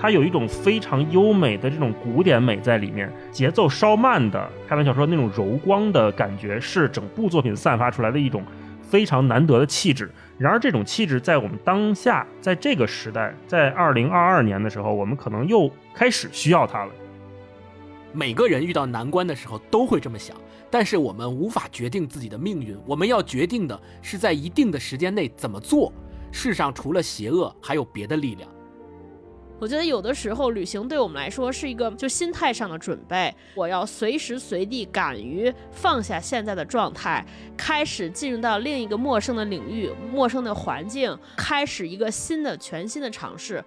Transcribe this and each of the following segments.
它有一种非常优美的这种古典美在里面，节奏稍慢的，开玩笑说那种柔光的感觉，是整部作品散发出来的一种非常难得的气质。然而，这种气质在我们当下，在这个时代，在二零二二年的时候，我们可能又开始需要它了。每个人遇到难关的时候都会这么想，但是我们无法决定自己的命运，我们要决定的是在一定的时间内怎么做。世上除了邪恶，还有别的力量。我觉得有的时候旅行对我们来说是一个就心态上的准备，我要随时随地敢于放下现在的状态，开始进入到另一个陌生的领域、陌生的环境，开始一个新的、全新的尝试。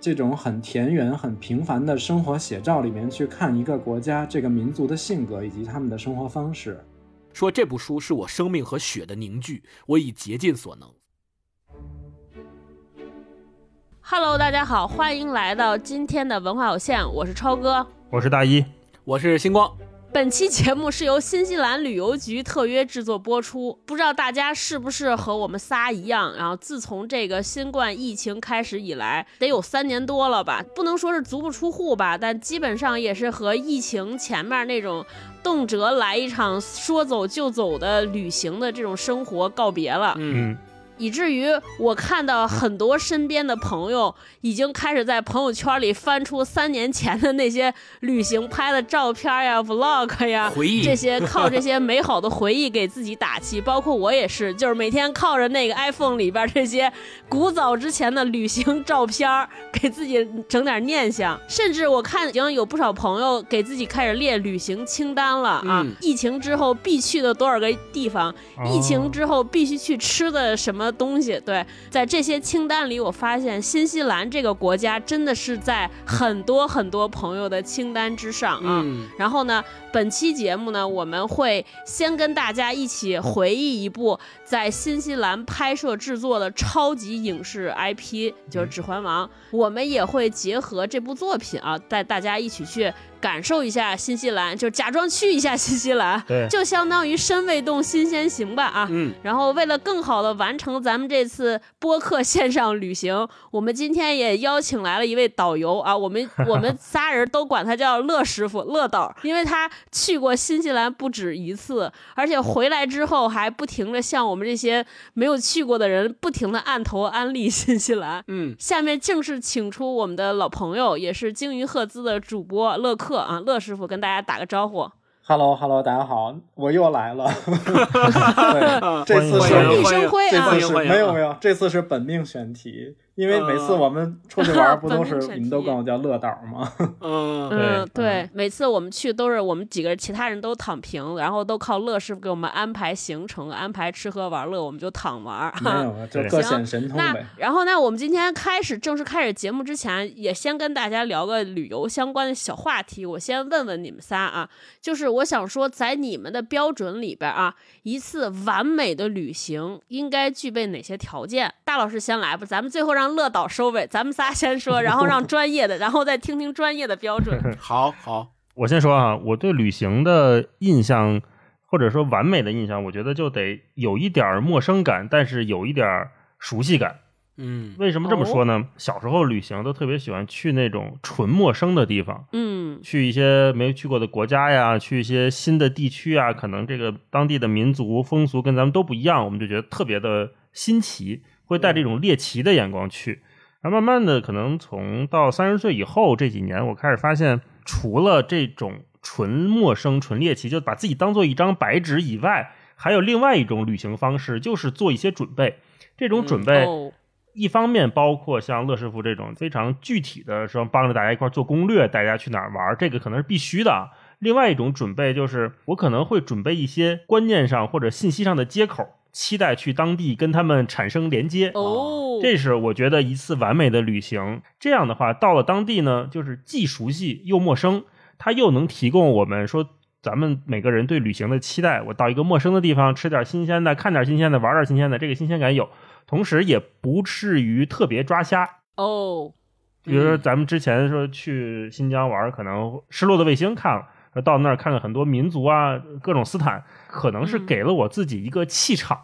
这种很田园、很平凡的生活写照里面去看一个国家、这个民族的性格以及他们的生活方式。说这部书是我生命和血的凝聚，我已竭尽所能。Hello，大家好，欢迎来到今天的文化有限，我是超哥，我是大一，我是星光。本期节目是由新西兰旅游局特约制作播出。不知道大家是不是和我们仨一样，然后自从这个新冠疫情开始以来，得有三年多了吧？不能说是足不出户吧，但基本上也是和疫情前面那种动辄来一场说走就走的旅行的这种生活告别了。嗯。以至于我看到很多身边的朋友已经开始在朋友圈里翻出三年前的那些旅行拍的照片呀、vlog 呀，回忆这些靠这些美好的回忆给自己打气。包括我也是，就是每天靠着那个 iPhone 里边这些古早之前的旅行照片，给自己整点念想。甚至我看已经有不少朋友给自己开始列旅行清单了啊！疫情之后必去的多少个地方？疫情之后必须去吃的什么？东西对，在这些清单里，我发现新西兰这个国家真的是在很多很多朋友的清单之上啊。然后呢，本期节目呢，我们会先跟大家一起回忆一部在新西兰拍摄制作的超级影视 IP，就是《指环王》。我们也会结合这部作品啊，带大家一起去。感受一下新西兰，就假装去一下新西兰，就相当于身未动心先行吧啊。嗯。然后为了更好的完成咱们这次播客线上旅行，我们今天也邀请来了一位导游啊。我们 我们仨人都管他叫乐师傅、乐导，因为他去过新西兰不止一次，而且回来之后还不停的向我们这些没有去过的人不停的按头安利新西兰。嗯。下面正式请出我们的老朋友，也是鲸鱼赫兹的主播乐克。啊，乐师傅跟大家打个招呼。Hello，Hello，大家好，我又来了。对，这次是熠生辉啊，这次是没有没有，这次是本命选题。因为每次我们出去玩，不都是你们都管我叫乐导吗？嗯，对，每次我们去都是我们几个其他人都躺平，然后都靠乐师傅给我们安排行程、安排吃喝玩乐，我们就躺玩。没有，就各显神通呗。然后那，我们今天开始正式开始节目之前，也先跟大家聊个旅游相关的小话题。我先问问你们仨啊，就是我想说，在你们的标准里边啊，一次完美的旅行应该具备哪些条件？大老师先来吧，咱们最后让。让乐导收尾，咱们仨先说，然后让专业的，然后再听听专业的标准。好好，我先说啊，我对旅行的印象，或者说完美的印象，我觉得就得有一点陌生感，但是有一点熟悉感。嗯，为什么这么说呢？小时候旅行都特别喜欢去那种纯陌生的地方，嗯，去一些没去过的国家呀，去一些新的地区啊，可能这个当地的民族风俗跟咱们都不一样，我们就觉得特别的新奇。会带这种猎奇的眼光去，然后慢慢的，可能从到三十岁以后这几年，我开始发现，除了这种纯陌生、纯猎奇，就把自己当做一张白纸以外，还有另外一种旅行方式，就是做一些准备。这种准备，一方面包括像乐师傅这种非常具体的，说帮着大家一块做攻略，大家去哪儿玩，这个可能是必须的。另外一种准备就是，我可能会准备一些观念上或者信息上的接口。期待去当地跟他们产生连接哦，这是我觉得一次完美的旅行。这样的话，到了当地呢，就是既熟悉又陌生，它又能提供我们说咱们每个人对旅行的期待。我到一个陌生的地方，吃点新鲜的，看点新鲜的，玩点新鲜的，这个新鲜感有，同时也不至于特别抓瞎哦。比如说咱们之前说去新疆玩，可能《失落的卫星》看了。到那儿看看很多民族啊，各种斯坦，可能是给了我自己一个气场，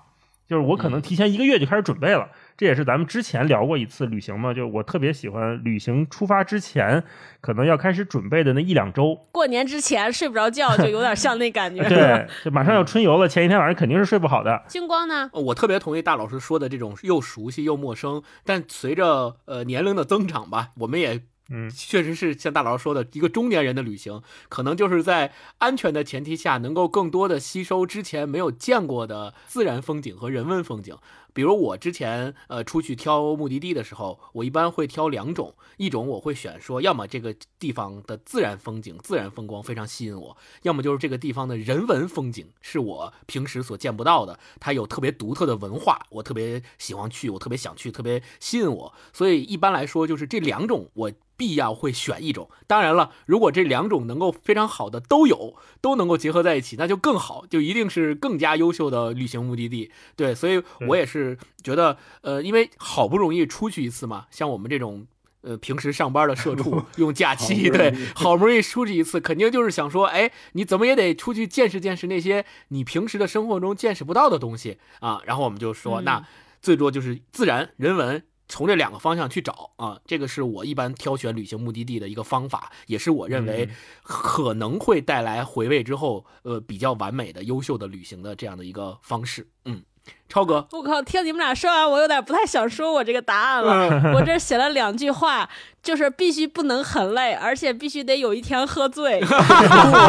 就是我可能提前一个月就开始准备了。这也是咱们之前聊过一次旅行嘛，就我特别喜欢旅行出发之前，可能要开始准备的那一两周。过年之前睡不着觉，就有点像那感觉。对，就马上要春游了，前一天晚上肯定是睡不好的。星光呢？我特别同意大老师说的这种又熟悉又陌生，但随着呃年龄的增长吧，我们也嗯，确实是像大佬说的，一个中年人的旅行，可能就是在安全的前提下，能够更多的吸收之前没有见过的自然风景和人文风景。比如我之前呃出去挑目的地的时候，我一般会挑两种，一种我会选说，要么这个地方的自然风景、自然风光非常吸引我，要么就是这个地方的人文风景是我平时所见不到的，它有特别独特的文化，我特别喜欢去，我特别想去，特别吸引我。所以一般来说，就是这两种我必要会选一种。当然了，如果这两种能够非常好的都有，都能够结合在一起，那就更好，就一定是更加优秀的旅行目的地。对，所以我也是觉得，呃，因为好不容易出去一次嘛，像我们这种。呃，平时上班的社畜 用假期，对，好不容易出去一次，肯定就是想说，哎，你怎么也得出去见识见识那些你平时的生活中见识不到的东西啊。然后我们就说，嗯那最多就是自然、人文，从这两个方向去找啊。这个是我一般挑选旅行目的地的一个方法，也是我认为嗯可能会带来回味之后，呃，比较完美的、优秀的旅行的这样的一个方式。嗯，超哥，我靠！听你们俩说完，我有点不太想说我这个答案了。嗯 我这写了两句话，就是必须不能很累，而且必须得有一天喝醉。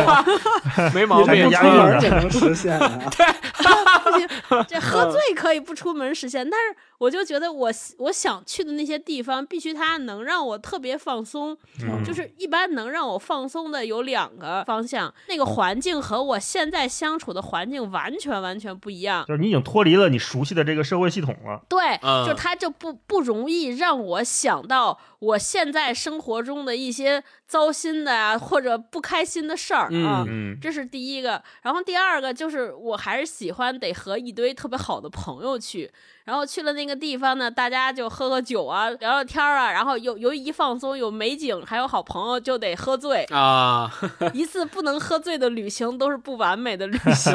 没毛病出门也能实现啊！不行，这喝醉可以不出门实现，但是我就觉得我我想去的那些地方，必须它能让我特别放松。嗯就是一般能让我放松的有两个方向，那个环境和我现在相处的环境完全完全不一样。就是你已经脱离了你熟悉的这个社会系统了。对，嗯就它就不不容易让我想到我现在生活中的一些糟心的啊，或者不开心的事儿啊。嗯这是第一个，然后第二个就是我还是喜欢得和一堆特别好的朋友去，然后去了那个地方呢，大家就喝喝酒啊，聊聊天啊，然后有由于一放松，有美景，还有好朋友，就得喝醉。啊，一次不能喝醉的旅行都是不完美的旅行。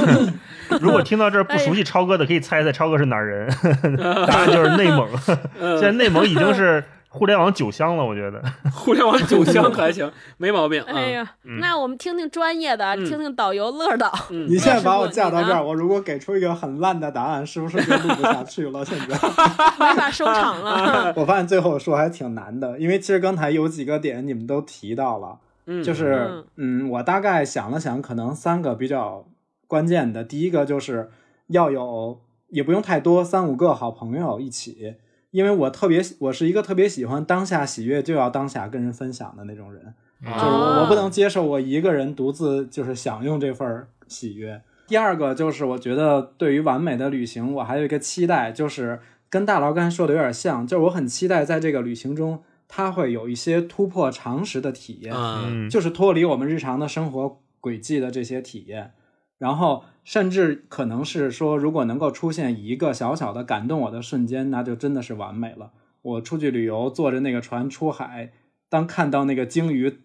如果听到这儿不哎熟悉超哥的，可以猜猜超哥是哪儿人？答案就是内蒙。现在内蒙已经是互联网酒香了，我觉得。互联网酒香还行，没毛病。哎呀，嗯那我们听听专业的，嗯听听导游乐导。嗯你现在把我架到这我儿，我如果给出一个很烂的答案，是不是就录不下去了？现在 没法收场了。我发现最后说还挺难的，因为其实刚才有几个点你们都提到了，嗯，就是嗯，我大概想了想，可能三个比较关键的，第一个就是要有，也不用太多，三五个好朋友一起，因为我特别，我是一个特别喜欢当下喜悦就要当下跟人分享的那种人，就是我不能接受我一个人独自就是享用这份儿喜悦。第二个就是我觉得对于完美的旅行，我还有一个期待，就是跟大佬刚才说的有点像，就是我很期待在这个旅行中，它会有一些突破常识的体验。就是脱离我们日常的生活轨迹的这些体验，然后甚至可能是说，如果能够出现一个小小的感动我的瞬间，那就真的是完美了。我出去旅游，坐着那个船出海，当看到那个鲸鱼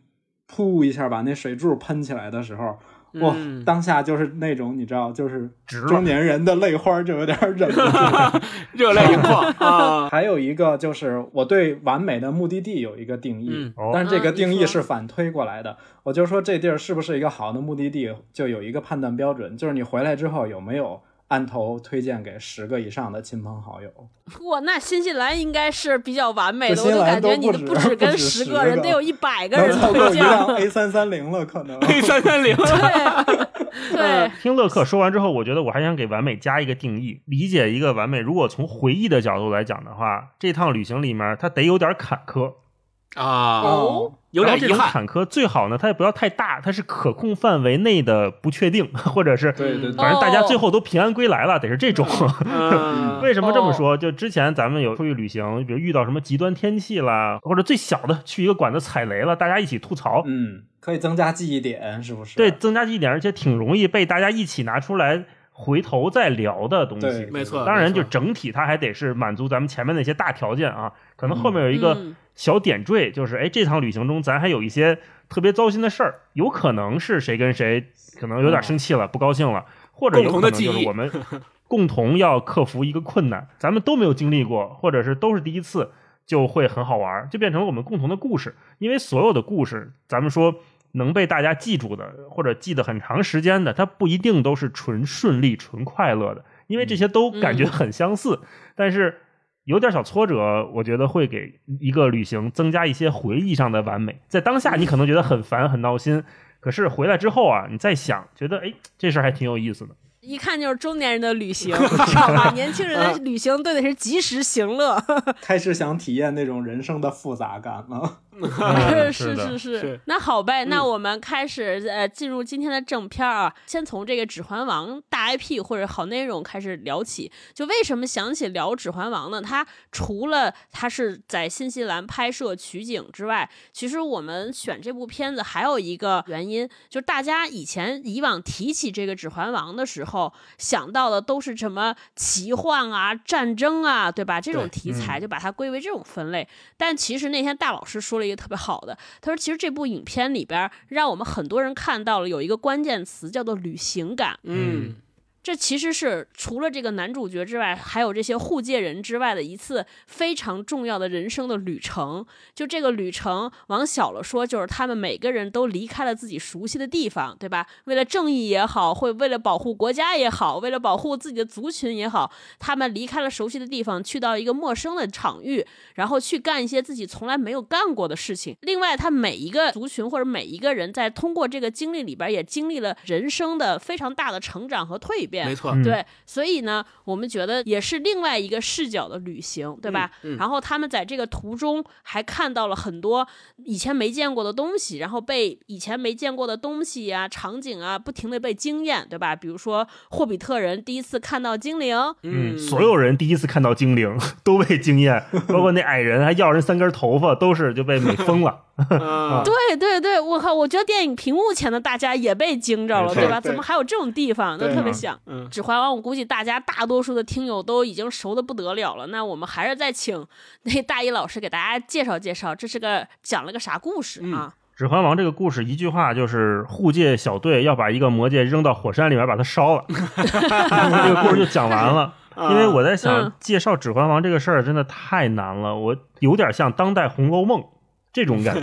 噗一下把那水柱喷起来的时候，哇，嗯当下就是那种你知道，就是中年人的泪花就有点忍不住。热泪盈眶 啊，还有一个就是我对完美的目的地有一个定义，嗯哦但是这个定义是反推过来的。我就说这地儿是不是一个好的目的地，就有一个判断标准，就是你回来之后有没有按头推荐给十个以上的亲朋好友。哇，那新西兰应该是比较完美的，我就感觉你的都不止止跟10十个人，得有一百个人推荐。辆 A 三三零了，可能。A 三三零，对对，听乐克说完之后，我觉得我还想给完美加一个定义，理解一个完美。如果从回忆的角度来讲的话，这趟旅行里面它得有点坎坷，啊，哦有点然后这种遗憾。坎坷最好呢，它也不要太大，它是可控范围内的不确定，或者是对对对反正大家最后都平安归来了，得是这种。嗯，为什么这么说？就之前咱们有出去旅行，比如遇到什么极端天气啦，或者最小的去一个馆子踩雷了，大家一起吐槽，嗯，可以增加记忆点，是不是？对，增加记忆点，而且挺容易被大家一起拿出来回头再聊的东西对。没错。当然，就整体它还得是满足咱们前面那些大条件啊，可能后面有一个嗯小点缀，就是哎，这趟旅行中咱还有一些特别糟心的事儿，有可能是谁跟谁可能有点生气了、不高兴了，或者有可能共同的就是我们共同要克服一个困难，咱们都没有经历过，或者是都是第一次，就会很好玩，就变成了我们共同的故事。因为所有的故事，咱们说能被大家记住的，或者记得很长时间的，它不一定都是纯顺利、纯快乐的，因为这些都感觉很相似，但是。有点小挫折，我觉得会给一个旅行增加一些回忆上的完美。在当下，你可能觉得很烦、很闹心，可是回来之后啊，你再想，觉得哎，这事儿还挺有意思的。一看就是中年人的旅行，知道吧？年轻人的旅行对的是及时行乐，开始想体验那种人生的复杂感了。是是是，那好呗，那我们开始呃进入今天的正片啊，先从这个《指环王》大 IP 或者好内容开始聊起。就为什么想起聊《指环王》呢？它除了它是在新西兰拍摄取景之外，其实我们选这部片子还有一个原因，就是大家以前以往提起这个《指环王》的时候，想到的都是什么奇幻啊、战争啊，对吧？这种题材就把它归为这种分类。但其实那天大老师说了。一个特别好的，他说：“其实这部影片里边，让我们很多人看到了有一个关键词，叫做旅行感。”嗯。这其实是除了这个男主角之外，还有这些护戒人之外的一次非常重要的人生的旅程。就这个旅程，往小了说，就是他们每个人都离开了自己熟悉的地方，对吧？为了正义也好，会为了保护国家也好，为了保护自己的族群也好，他们离开了熟悉的地方，去到一个陌生的场域，然后去干一些自己从来没有干过的事情。另外，他每一个族群或者每一个人在通过这个经历里边，也经历了人生的非常大的成长和蜕变。没错，对，所以呢，我们觉得也是另外一个视角的旅行，对吧？然后他们在这个途中还看到了很多以前没见过的东西，然后被以前没见过的东西啊、场景啊，不停的被惊艳，对吧？比如说霍比特人第一次看到精灵，嗯，所有人第一次看到精灵 都被惊艳，包括那矮人还要人三根头发，都是就被美 疯了。对对对，我靠！我觉得电影屏幕前的大家也被惊着了，对吧？怎么还有这种地方？都特别像。嗯，指环王，我估计大家大多数的听友都已经熟的不得了了。那我们还是再请那大一老师给大家介绍介绍，这是个讲了个啥故事啊？指环王这个故事一句话就是护戒小队要把一个魔戒扔到火山里面把它烧了 这个故事就讲完了。因为我在想，介绍指环王这个事儿真的太难了，我有点像当代《红楼梦》。这种感觉，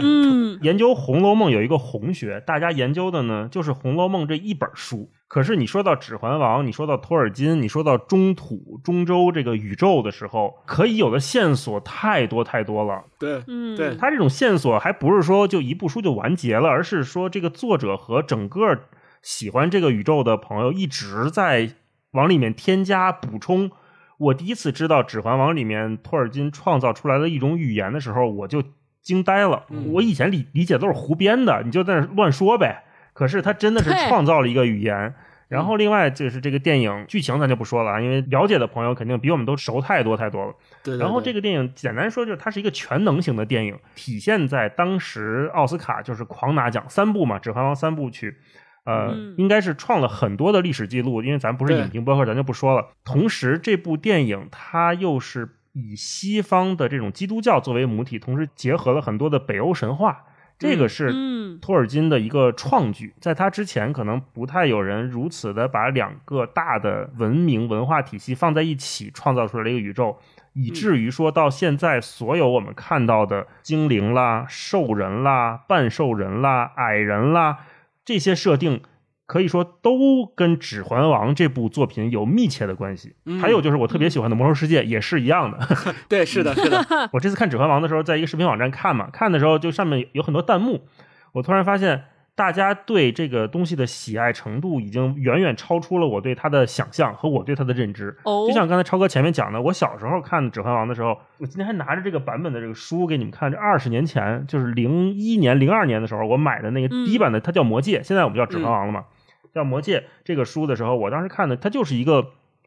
研究《红楼梦》有一个红学，大家研究的呢就是《红楼梦》这一本书。可是你说到《指环王》，你说到托尔金，你说到中土、中州这个宇宙的时候，可以有的线索太多太多了。对，嗯，对，他这种线索还不是说就一部书就完结了，而是说这个作者和整个喜欢这个宇宙的朋友一直在往里面添加补充。我第一次知道《指环王》里面托尔金创造出来的一种语言的时候，我就。惊呆了！我以前理理解都是胡编的，你就在那乱说呗。可是他真的是创造了一个语言。然后另外就是这个电影剧情咱就不说了啊，因为了解的朋友肯定比我们都熟太多太多了。对。然后这个电影简单说就是它是一个全能型的电影，体现在当时奥斯卡就是狂拿奖三部嘛，《指环王》三部曲，呃，应该是创了很多的历史记录。因为咱不是影评博客，咱就不说了。同时，这部电影它又是。以西方的这种基督教作为母体，同时结合了很多的北欧神话，这个是托尔金的一个创举。在他之前，可能不太有人如此的把两个大的文明文化体系放在一起，创造出来一个宇宙，以至于说到现在，所有我们看到的精灵啦、兽人啦、半兽人啦、矮人啦这些设定。可以说都跟《指环王》这部作品有密切的关系。还有就是我特别喜欢的《魔兽世界》也是一样的。对，是的，是的。我这次看《指环王》的时候，在一个视频网站看嘛，看的时候就上面有很多弹幕，我突然发现大家对这个东西的喜爱程度已经远远超出了我对它的想象和我对它的认知。哦，就像刚才超哥前面讲的，我小时候看《指环王》的时候，我今天还拿着这个版本的这个书给你们看。这二十年前，就是零一年、零二年的时候，我买的那个第一版的，它叫《魔戒》，现在我们叫《指环王》了嘛。叫《魔戒》这个书的时候，我当时看的，它就是一个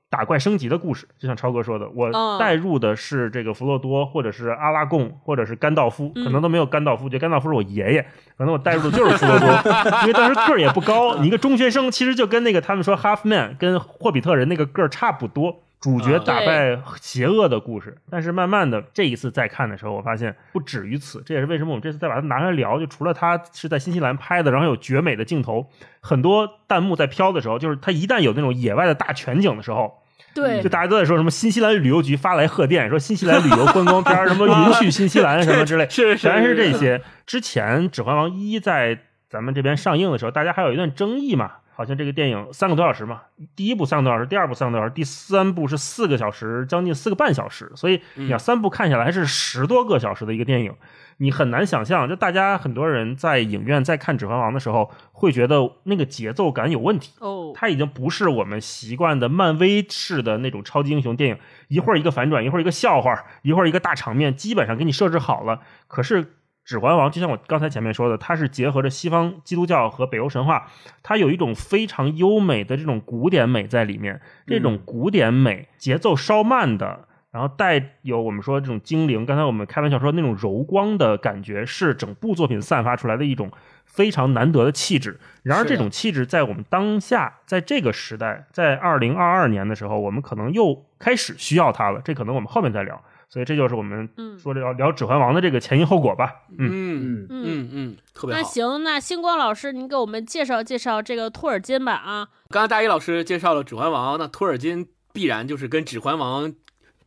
打怪升级的故事，就像超哥说的，我带入的是这个弗洛多，或者是阿拉贡，或者是甘道夫，可能都没有甘道夫，觉得甘道夫是我爷爷，可能我带入的就是弗洛多，因为当时个儿也不高，你一个中学生，其实就跟那个他们说 Half Man 跟霍比特人那个个儿差不多。主角打败邪恶的故事，但是慢慢的这一次再看的时候，我发现不止于此。这也是为什么我们这次再把它拿出来聊，就除了它是在新西兰拍的，然后有绝美的镜头，很多弹幕在飘的时候，就是它一旦有那种野外的大全景的时候，对就，大家都在说什么新西兰旅游局发来贺电，说新西兰旅游 观光片什么允许新西兰什么之类，是全是。这些。之前《指环王一》在咱们这边上映的时候，大家还有一段争议嘛，好像这个电影三个多小时嘛，第一部三个多小时，第二部三个多小时，第三部是四个小时，将近四个半小时，所以你要三部看下来是十多个小时的一个电影。你很难想象，就大家很多人在影院在看《指环王》的时候，会觉得那个节奏感有问题。哦，它已经不是我们习惯的漫威式的那种超级英雄电影，一会儿一个反转，一会儿一个笑话，一会儿一个大场面，基本上给你设置好了。可是《指环王》就像我刚才前面说的，它是结合着西方基督教和北欧神话，它有一种非常优美的这种古典美在里面。这种古典美，节奏稍慢的，然后带有我们说这种精灵，刚才我们开玩笑说那种柔光的感觉，是整部作品散发出来的一种非常难得的气质。然而，这种气质在我们当下，在这个时代，在二零二二年的时候，我们可能又开始需要它了。这可能我们后面再聊。所以这就是我们嗯说聊聊《指环王》的这个前因后果吧。嗯，嗯嗯嗯嗯嗯，特别好。那行，那星光老师，您给我们介绍介绍这个托尔金吧啊。刚刚大一老师介绍了《指环王》，那托尔金必然就是跟《指环王》。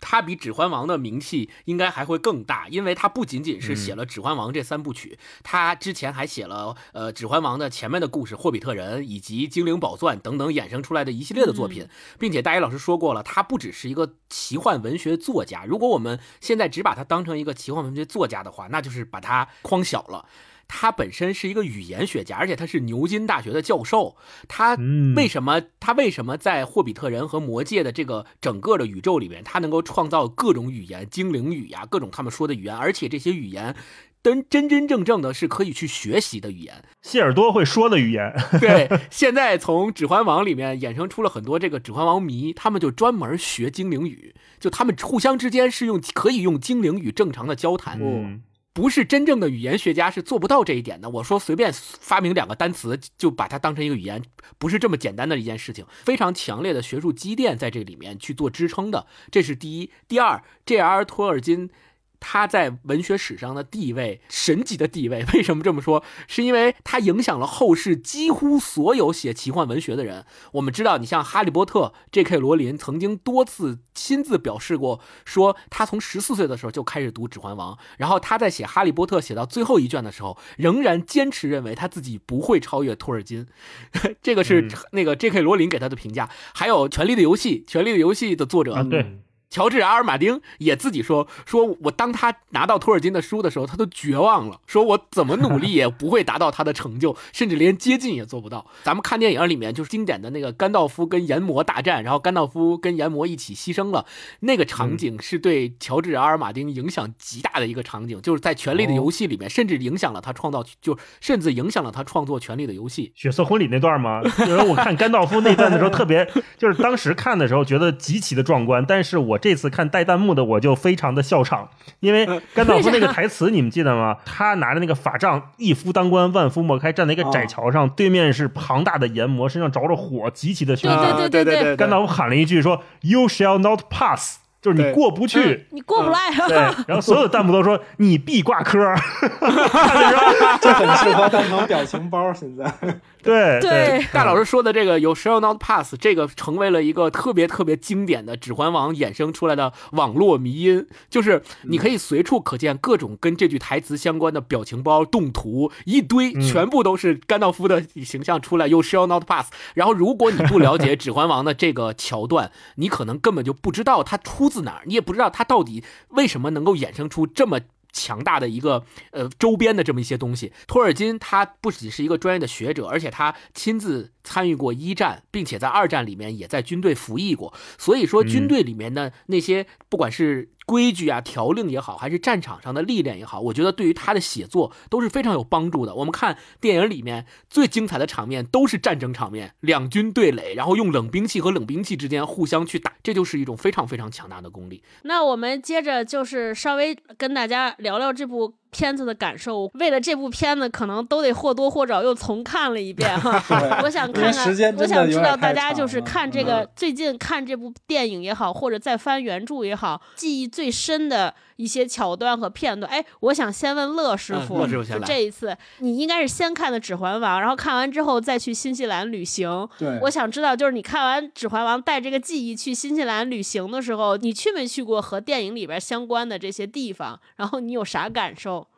他比《指环王》的名气应该还会更大，因为他不仅仅是写了《指环王》这三部曲，他之前还写了呃《指环王》的前面的故事《霍比特人》以及《精灵宝钻》等等衍生出来的一系列的作品，并且大一老师说过了，他不只是一个奇幻文学作家。如果我们现在只把他当成一个奇幻文学作家的话，那就是把他框小了。他本身是一个语言学家，而且他是牛津大学的教授。他嗯为什么他为什么在霍比特人和魔界的这个整个的宇宙里面，他能够创造各种语言，精灵语呀，各种他们说的语言，而且这些语言真真真正正的是可以去学习的语言。谢耳朵会说的语言，对，现在从《指环王》里面衍生出了很多这个《指环王》迷，他们就专门学精灵语，就他们互相之间是用可以用精灵语正常的交谈。嗯，不是真正的语言学家是做不到这一点的。我说随便发明两个单词就把它当成一个语言，不是这么简单的一件事情。非常强烈的学术积淀在这里面去做支撑的，这是第一。第二，J.R. 托尔金。他在文学史上的地位，神级的地位。为什么这么说？是因为他影响了后世几乎所有写奇幻文学的人。我们知道，你像《哈利波特》，J.K. 罗琳曾经多次亲自表示过，说他从十四岁的时候就开始读《指环王》，然后他在写《哈利波特》写到最后一卷的时候，仍然坚持认为他自己不会超越托尔金。这个是嗯那个 J.K. 罗琳给他的评价。还有《权力的游戏》，《权力的游戏》的作者啊对乔治·阿尔马丁也自己说：“说我当他拿到托尔金的书的时候，他都绝望了，说我怎么努力也不会达到他的成就，甚至连接近也做不到。”咱们看电影里面就是经典的那个甘道夫跟炎魔大战，然后甘道夫跟炎魔一起牺牲了，那个场景是对乔治·阿尔马丁影响极大的一个场景，就是在《权力的游戏》里面，甚至影响了他创造，就甚至影响了他创作《权力的游戏》。血色婚礼那段吗？因为我看甘道夫那段的时候，特别 就是当时看的时候觉得极其的壮观，但是我这次看带弹幕的我就非常的笑场，因为甘道夫那个台词你们记得吗？他拿着那个法杖，一夫当关，万夫莫开，站在一个窄桥上，对面是庞大的炎魔，身上着着火，极其的凶对残。对对对对甘道夫喊了一句说：“You shall not pass”，就是你过不去。你过不来。对，然后所有的弹幕都说你必挂科，这很适合当成表情包。现在，对对，大老师说的这个有 shall not pass，这个成为了一个特别特别经典的《指环王》衍生出来的网络迷音，就是你可以随处可见各种跟这句台词相关的表情包、动图，一堆，嗯全部都是甘道夫的形象出来，有 shall not pass。然后，如果你不了解《指环王》的这个桥段，你可能根本就不知道它出自哪儿，你也不知道它到底为什么能够衍生出这么。强大的一个呃周边的这么一些东西。托尔金他不仅是一个专业的学者，而且他亲自参与过一战，并且在二战里面也在军队服役过。所以说，军队里面的那些不管是规矩啊、条令也好，还是战场上的历练也好，我觉得对于他的写作都是非常有帮助的。我们看电影里面最精彩的场面都是战争场面，两军对垒，然后用冷兵器和冷兵器之间互相去打，这就是一种非常非常强大的功力。那我们接着就是稍微跟大家聊聊这部片子的感受，为了这部片子，可能都得或多或少又重看了一遍哈。我想看看，我想知道大家就是看这个、嗯最近看这部电影也好，或者再翻原著也好，记忆最深的一些桥段和片段。哎，我想先问乐师嗯傅，就乐师傅先来这一次你应该是先看的《指环王》，然后看完之后再去新西兰旅行。对，我想知道，就是你看完《指环王》带这个记忆去新西兰旅行的时候，你去没去过和电影里边相关的这些地方？然后你有啥感受？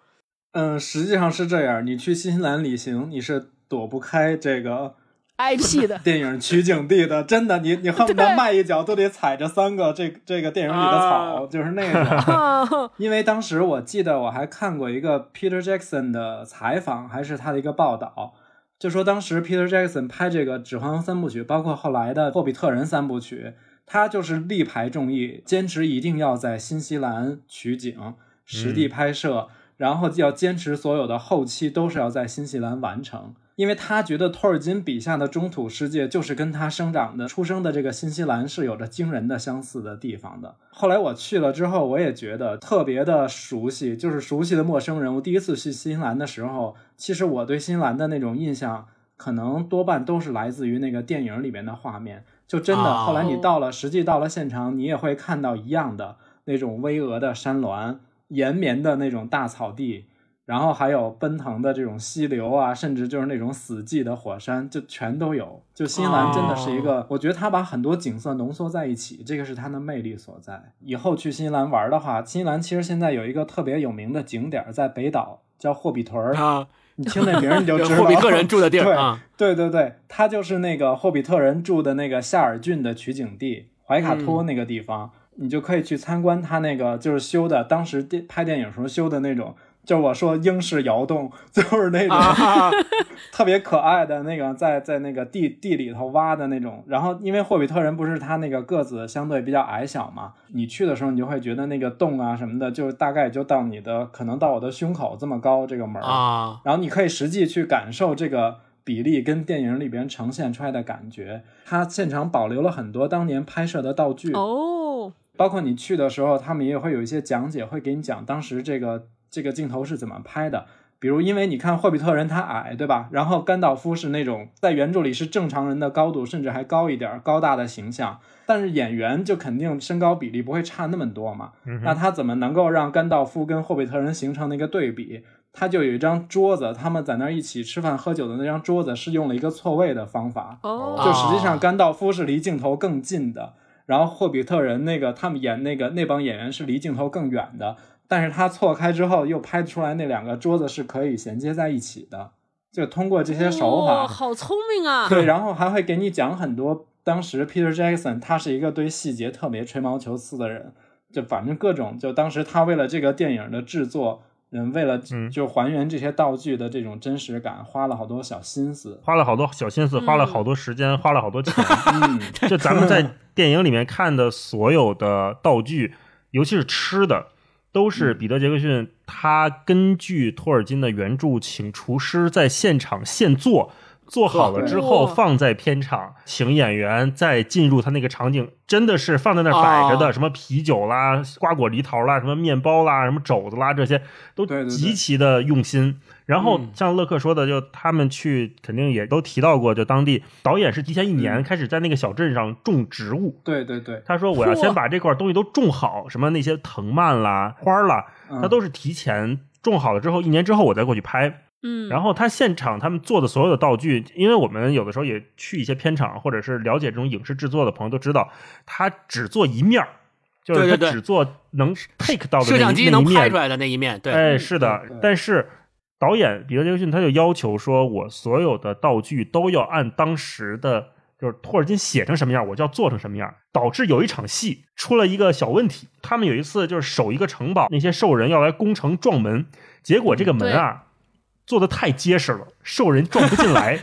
嗯，实际上是这样，你去新西兰旅行，你是躲不开这个 IP 的电影取景地的，真的，你你恨不得迈一脚都得踩着三个这这个电影里的草，啊就是那个。因为当时我记得我还看过一个 Peter Jackson 的采访，还是他的一个报道，就说当时 Peter Jackson 拍这个《指环王》三部曲，包括后来的《霍比特人》三部曲，他就是力排众议，坚持一定要在新西兰取景、实地拍摄，然后要坚持所有的后期都是要在新西兰完成。因为他觉得托尔金笔下的中土世界就是跟他生长的、出生的这个新西兰是有着惊人的相似的地方的。后来我去了之后，我也觉得特别的熟悉，就是熟悉的陌生人。我第一次去新西兰的时候，其实我对新西兰的那种印象，可能多半都是来自于那个电影里面的画面。就真的，哦后来你到了，实际到了现场，你也会看到一样的那种巍峨的山峦、延绵的那种大草地。然后还有奔腾的这种溪流啊，甚至就是那种死寂的火山，就全都有。就新西兰真的是一个，我觉得它把很多景色浓缩在一起，这个是它的魅力所在。以后去新西兰玩的话，新西兰其实现在有一个特别有名的景点，在北岛叫霍比屯儿，啊，你听那名儿你就 知道。霍比特人住的地儿 对啊，对对对，它就是那个霍比特人住的那个夏尔郡的取景地，怀卡托那个地方，你就可以去参观他那个就是修的，当时电拍电影时候修的那种，就是我说英式窑洞，就是那种、啊，特别可爱的那个在在那个地地里头挖的那种。然后因为霍比特人不是他那个个子相对比较矮小嘛，你去的时候你就会觉得那个洞啊什么的，就大概就到你的可能到我的胸口这么高这个门儿。啊，然后你可以实际去感受这个比例跟电影里边呈现出来的感觉。他现场保留了很多当年拍摄的道具，哦，包括你去的时候，他们也会有一些讲解，会给你讲当时这个这个镜头是怎么拍的。比如，因为你看霍比特人他矮，对吧？然后甘道夫是那种在原著里是正常人的高度，甚至还高一点，高大的形象。但是演员就肯定身高比例不会差那么多嘛。那他怎么能够让甘道夫跟霍比特人形成那个对比？他就有一张桌子，他们在那儿一起吃饭喝酒的那张桌子是用了一个错位的方法，哦，就实际上甘道夫是离镜头更近的，然后霍比特人那个他们演那个那帮演员是离镜头更远的，但是他错开之后又拍出来那两个桌子是可以衔接在一起的，就通过这些手法，哦好聪明啊！对，然后还会给你讲很多。当时 Peter Jackson 他是一个对细节特别吹毛求疵的人，就反正各种，就当时他为了这个电影的制作，嗯，为了嗯就还原这些道具的这种真实感，花了好多小心思。花了好多小心思，花了好多时间，花了好多钱。嗯，就咱们在电影里面看的所有的道具，尤其是吃的，都是彼得·杰克逊他根据托尔金的原著，请厨师在现场现做。做好了之后放在片场，请演员再进入他那个场景，真的是放在那儿摆着的，哦。什么啤酒啦、瓜果梨桃啦、什么面包啦、什么肘子啦，这些都极其的用心。然后嗯。像乐克说的，就他们去肯定也都提到过，就当地导演是提前一年嗯。开始在那个小镇上种植物。对对对，他说：“我要先把这块东西都种好，什么那些藤蔓啦、花儿啦，嗯。他都是提前种好了之后，一年之后我再过去拍。嗯，然后他现场他们做的所有的道具，因为我们有的时候也去一些片场，或者是了解这种影视制作的朋友都知道，他只做一面儿，就是他只做能 take 到的摄那一像机能拍出来的那一面，对，哎，嗯是的但是导演彼得·杰克逊他就要求说，我所有的道具都要按当时的就是托尔金写成什么样，我就要做成什么样，导致有一场戏出了一个小问题。他们有一次就是守一个城堡，那些兽人要来攻城撞门，结果这个门啊。做的太结实了，兽人撞不进来，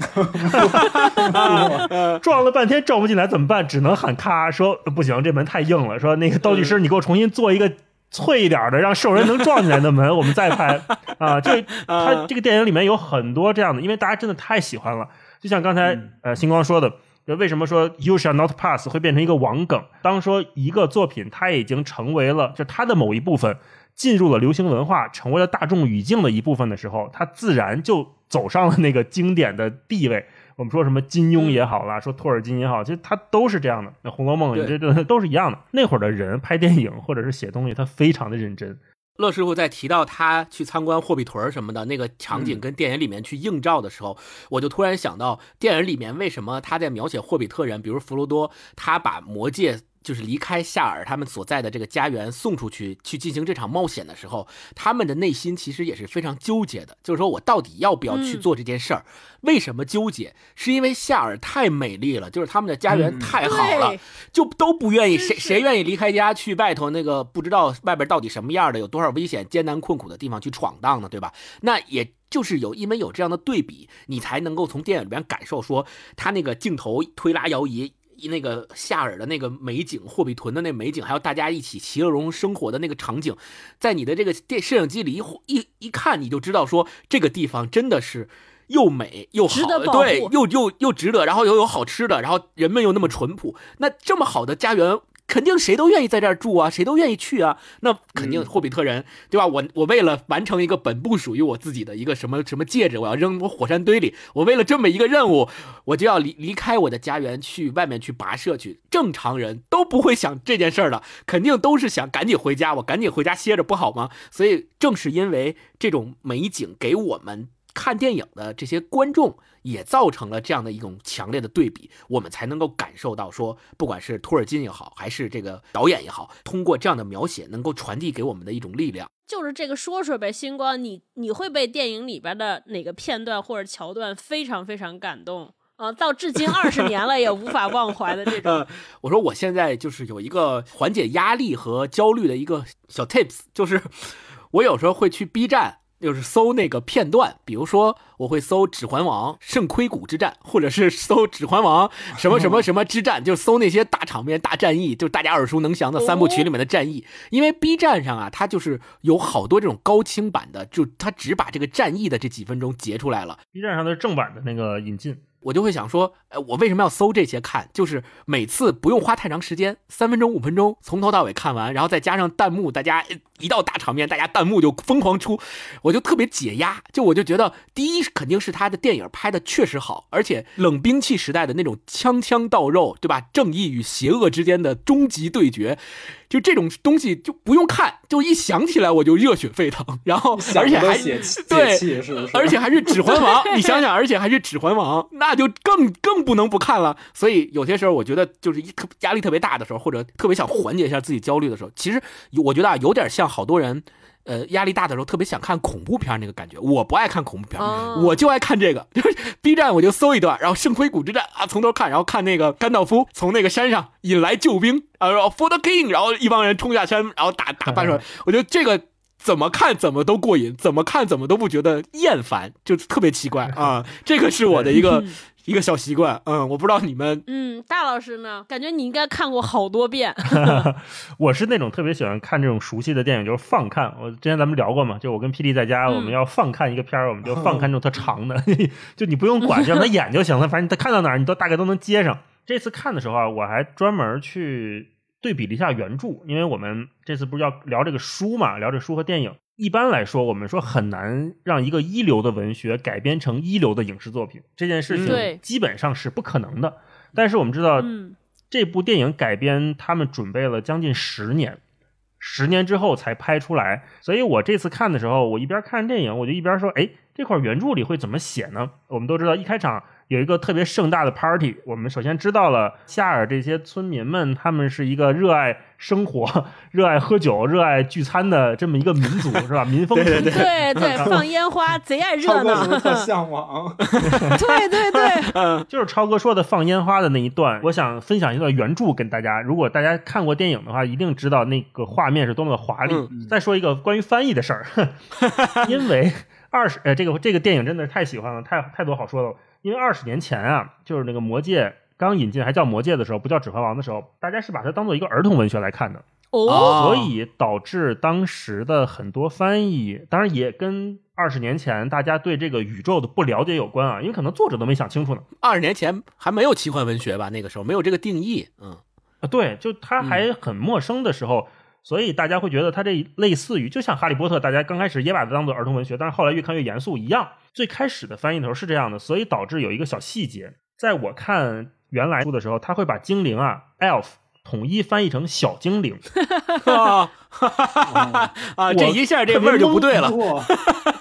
撞了半天撞不进来怎么办？只能喊咔，说不行，这门太硬了。说那个道具师，你给我重新做一个脆一点的，让兽人能撞进来的门，我们再拍啊。就他这个电影里面有很多这样的，因为大家真的太喜欢了。就像刚才嗯呃星光说的，就为什么说 “You shall not pass” 会变成一个网梗？当说一个作品它已经成为了，就它的某一部分进入了流行文化，成为了大众语境的一部分的时候，它自然就走上了那个经典的地位。我们说什么金庸也好啦，说托尔金也好，其实它都是这样的。那《红楼梦》也这这都是一样的。那会儿的人拍电影或者是写东西，他非常的认真。乐师傅在提到他去参观霍比屯儿什么的那个场景嗯跟电影里面去映照的时候，我就突然想到，电影里面为什么他在描写霍比特人，比如弗罗多，他把魔戒就是离开夏尔他们所在的这个家园送出去去进行这场冒险的时候，他们的内心其实也是非常纠结的，就是说我到底要不要去嗯做这件事儿？为什么纠结？是因为夏尔太美丽了，就是他们的家园嗯太好了，对就都不愿意，谁谁愿意离开家去外头那个不知道外边到底什么样的，有多少危险、艰难困苦的地方去闯荡呢？对吧？那也就是有因为有这样的对比，你才能够从电影里边感受说他那个镜头推拉摇移。那个夏尔的那个美景，霍比屯的那美景，还有大家一起其乐融融生活的那个场景，在你的这个电摄影机里一一一看，你就知道说这个地方真的是又美又好，对，又又又值得，然后又有好吃的，然后人们又那么淳朴，那这么好的家园。肯定谁都愿意在这儿住啊，谁都愿意去啊。那肯定嗯霍比特人，对吧？我我为了完成一个本不属于我自己的一个什么什么戒指，我要扔我火山堆里。我为了这么一个任务，我就要离离开我的家园，去外面去跋涉去。正常人都不会想这件事儿的，肯定都是想赶紧回家，我赶紧回家歇着不好吗？所以正是因为这种美景，给我们看电影的这些观众也造成了这样的一种强烈的对比，我们才能够感受到说，不管是托尔金也好，还是这个导演也好，通过这样的描写，能够传递给我们的一种力量。就是这个说说呗，星光，你你会被电影里边的哪个片段或者桥段非常非常感动啊、到至今二十 年了也无法忘怀的这种。呃，我说我现在就是有一个缓解压力和焦虑的一个小 tips，就是我有时候会去 B 站。就是搜那个片段，比如说我会搜《指环王》圣盔谷之战，或者是搜《指环王》什么什么什么之战，就搜那些大场面、大战役，就大家耳熟能详的三部曲里面的战役。因为 B 站上啊，它就是有好多这种高清版的，就它只把这个战役的这几分钟截出来了。B 站上的正版的那个引进，我就会想说，呃，我为什么要搜这些看？就是每次不用花太长时间，三分钟、五分钟，从头到尾看完，然后再加上弹幕，大家一到大场面，大家弹幕就疯狂出，我就特别解压。就我就觉得，第一肯定是他的电影拍的确实好，而且冷兵器时代的那种枪枪到肉，对吧？正义与邪恶之间的终极对决，就这种东西就不用看，就一想起来我就热血沸腾，然后而且还对？而且还是《指环王》，你想想，而且还是《指环王》，那就更更不能不看了。所以有些时候，我觉得就是一特压力特别大的时候，或者特别想缓解一下自己焦虑的时候，其实我觉得啊，有点像好多人，呃，压力大的时候特别想看恐怖片那个感觉。我不爱看恐怖片，哦我就爱看这个，就是 B 站我就搜一段，然后圣盔谷之战啊，从头看，然后看那个甘道夫从那个山上引来救兵啊，然后 For the King，然后一帮人冲下山，然后打打半手，我觉得这个。怎么看怎么都过瘾，怎么看怎么都不觉得厌烦，就特别奇怪 啊！这个是我的一个 一个小习惯，嗯，我不知道你们嗯，大老师呢？感觉你应该看过好多遍。我是那种特别喜欢看这种熟悉的电影，就是放看。我之前咱们聊过嘛，就我跟霹雳在家，嗯我们要放看一个片儿，我们就放看这种特长的，就你不用管，就让他演就行了，反正他看到哪儿，你都大概都能接上。这次看的时候啊，我还专门去对比了一下原著，因为我们这次不是要聊这个书嘛，聊这书和电影。一般来说，我们说很难让一个一流的文学改编成一流的影视作品，这件事情基本上是不可能的。但是我们知道，嗯，这部电影改编，他们准备了将近十年，十年之后才拍出来。所以我这次看的时候，我一边看电影，我就一边说：“哎，这块原著里会怎么写呢？”我们都知道，一开场有一个特别盛大的 party。我们首先知道了夏尔这些村民们，他们是一个热爱生活、热爱喝酒、热爱聚餐的这么一个民族，是吧？民风对对淳朴对对，放烟花贼爱热闹 向往？对对对，就是超哥说的放烟花的那一段，我想分享一段原著跟大家。如果大家看过电影的话，一定知道那个画面是多么的华丽。嗯再说一个关于翻译的事儿，因为二十呃这个这个电影真的是太喜欢了，太太多好说的。因为二十年前啊，就是那个《魔戒》刚引进还叫《魔戒》的时候，不叫《指环王》的时候，大家是把它当做一个儿童文学来看的。哦，啊所以导致当时的很多翻译，当然也跟二十年前大家对这个宇宙的不了解有关啊，因为可能作者都没想清楚呢。二十年前还没有奇幻文学吧？那个时候没有这个定义，嗯啊，对，就他还很陌生的时候，所以大家会觉得它这类似于，就像《哈利波特》，大家刚开始也把它当做儿童文学，但是后来越看越严肃一样。最开始的翻译的时候是这样的，所以导致有一个小细节，在我看原来书的时候，他会把精灵啊 elf 统一翻译成小精灵。啊啊！这一下这味儿就不对了。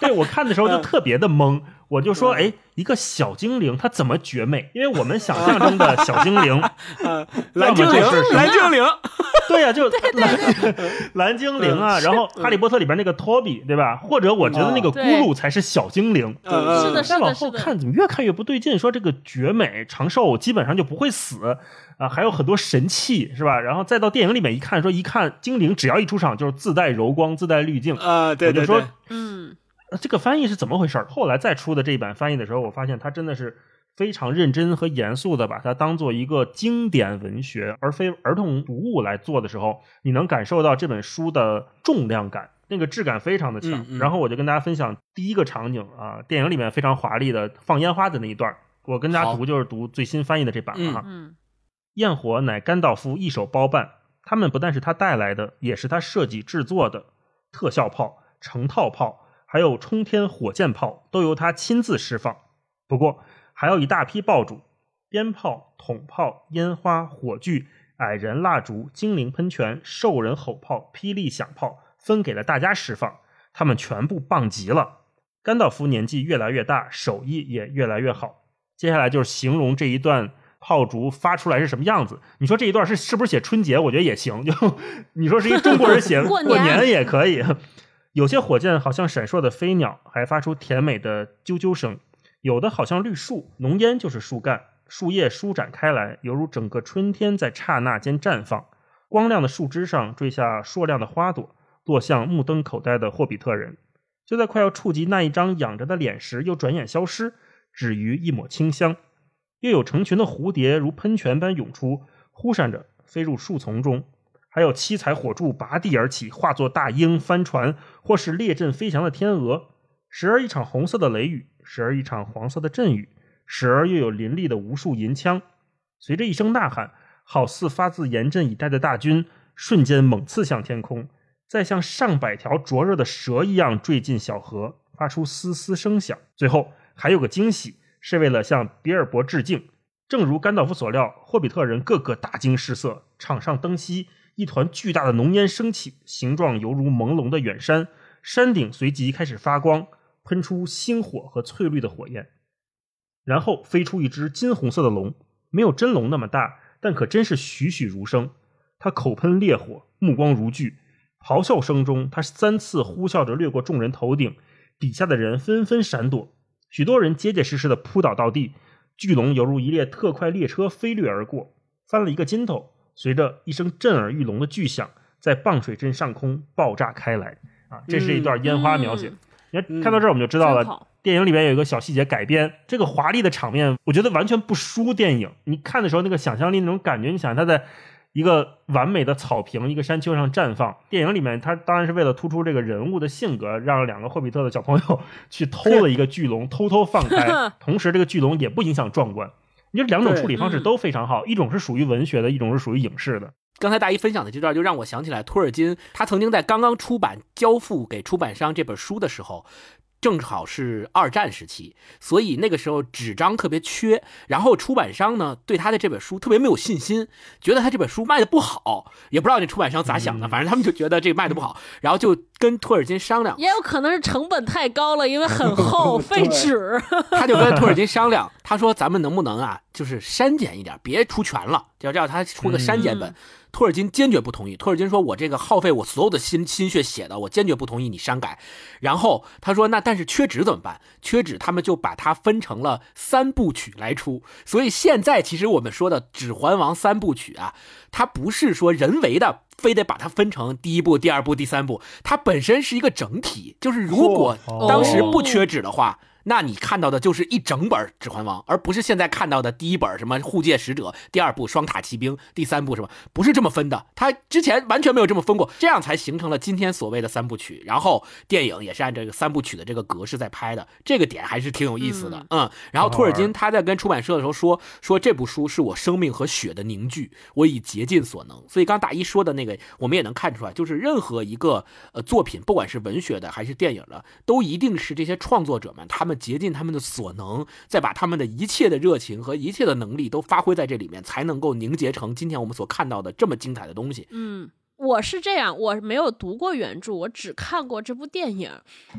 对我看的时候就特别的懵，我就说，哎，一个小精灵它怎么绝美？因为我们想象中的小精灵，蓝精灵，蓝精灵，对呀，就蓝蓝精灵啊。然后《哈利波特》里边那个托比，对吧？或者我觉得那个咕噜才是小精灵。是的，是的。再往后看，怎么越看越不对劲？说这个绝美长寿，基本上就不会死啊，还有很多神器，是吧？然后再到电影里面一看，说一看精灵只要一出场就是自带柔光、自带滤镜啊。对对对，嗯。这个翻译是怎么回事？后来再出的这一版翻译的时候，我发现他真的是非常认真和严肃的把它当做一个经典文学，而非儿童读物来做的时候，你能感受到这本书的重量感，那个质感非常的强。然后我就跟大家分享第一个场景啊，电影里面非常华丽的放烟花的那一段，我跟大家读就是读最新翻译的这版了哈。焰火乃甘道夫一手包办，他们不但是他带来的，也是他设计制作的特效炮、成套炮。还有冲天火箭炮都由他亲自释放，不过还有一大批爆竹、鞭炮、筒炮、烟花、火炬、矮人蜡烛、精灵喷泉、兽人吼炮、霹雳响炮，分给了大家释放。他们全部棒极了。甘道夫年纪越来越大，手艺也越来越好。接下来就是形容这一段炮竹发出来是什么样子。你说这一段是是不是写春节？我觉得也行。就 你说是一中国人写 过年也可以。有些火箭好像闪烁的飞鸟，还发出甜美的啾啾声；有的好像绿树，浓烟就是树干，树叶舒展开来，犹如整个春天在刹那间绽放。光亮的树枝上坠下硕亮的花朵，落向目瞪口呆的霍比特人。就在快要触及那一张仰着的脸时，又转眼消失，止于一抹清香。又有成群的蝴蝶如喷泉般涌出，忽闪着飞入树丛中。还有七彩火柱拔地而起，化作大鹰帆船，或是列阵飞翔的天鹅。时而一场红色的雷雨，时而一场黄色的阵雨，时而又有林立的无数银枪。随着一声呐喊，好似发自严阵以待的大军，瞬间猛刺向天空，再像上百条灼热的蛇一样坠进小河，发出嘶嘶声响。最后还有个惊喜，是为了向比尔博致敬。正如甘道夫所料，霍比特人个个大惊失色，场上灯熄。一团巨大的浓烟升起，形状犹如朦胧的远山，山顶随即开始发光，喷出星火和翠绿的火焰。然后飞出一只金红色的龙，没有真龙那么大，但可真是栩栩如生。它口喷烈火，目光如炬，咆哮声中，它三次呼啸着掠过众人头顶，底下的人纷纷闪躲，许多人结结实实的扑倒到地。巨龙犹如一列特快列车飞掠而过，翻了一个筋斗。随着一声震耳欲聋的巨响，在棒水镇上空爆炸开来啊！这是一段烟花描写。你看看到这儿，我们就知道了，电影里边有一个小细节改编。这个华丽的场面，我觉得完全不输电影。你看的时候，那个想象力那种感觉，你想它在一个完美的草坪、一个山丘上绽放。电影里面，它当然是为了突出这个人物的性格，让两个霍比特的小朋友 去偷了一个巨龙，偷偷放开。同时，这个巨龙也不影响壮观。你这两种处理方式都非常好，一种是属于文学的，一种是属于影视的。刚才大一分享的这段，就让我想起来托尔金，他曾经在刚刚出版交付给出版商这本书的时候。正好是二战时期，所以那个时候纸张特别缺，然后出版商呢对他的这本书特别没有信心，觉得他这本书卖的不好，也不知道那出版商咋想的，反正他们就觉得这个卖的不好，然后就跟托尔金商量，也有可能是成本太高了，因为很厚 废纸，他就跟托尔金商量，他说咱们能不能啊，就是删减一点，别出全了，就叫他出个删减本。托尔金坚决不同意。托尔金说：“我这个耗费我所有的心心血写的，我坚决不同意你删改。”然后他说：“那但是缺纸怎么办？缺纸，他们就把它分成了三部曲来出。所以现在其实我们说的《指环王》三部曲啊，它不是说人为的，非得把它分成第一部、第二部、第三部，它本身是一个整体。就是如果当时不缺纸的话。”那你看到的就是一整本《指环王》，而不是现在看到的第一本什么《护戒使者》，第二部《双塔奇兵》，第三部什么，不是这么分的。他之前完全没有这么分过，这样才形成了今天所谓的三部曲。然后电影也是按这个三部曲的这个格式在拍的，这个点还是挺有意思的。嗯，然后托尔金他在跟出版社的时候说，说这部书是我生命和血的凝聚，我已竭尽所能。所以刚大一说的那个，我们也能看出来，就是任何一个呃作品，不管是文学的还是电影的，都一定是这些创作者们他们竭尽他们的所能，再把他们的一切的热情和一切的能力都发挥在这里面，才能够凝结成今天我们所看到的这么精彩的东西。嗯，我是这样，我没有读过原著，我只看过这部电影。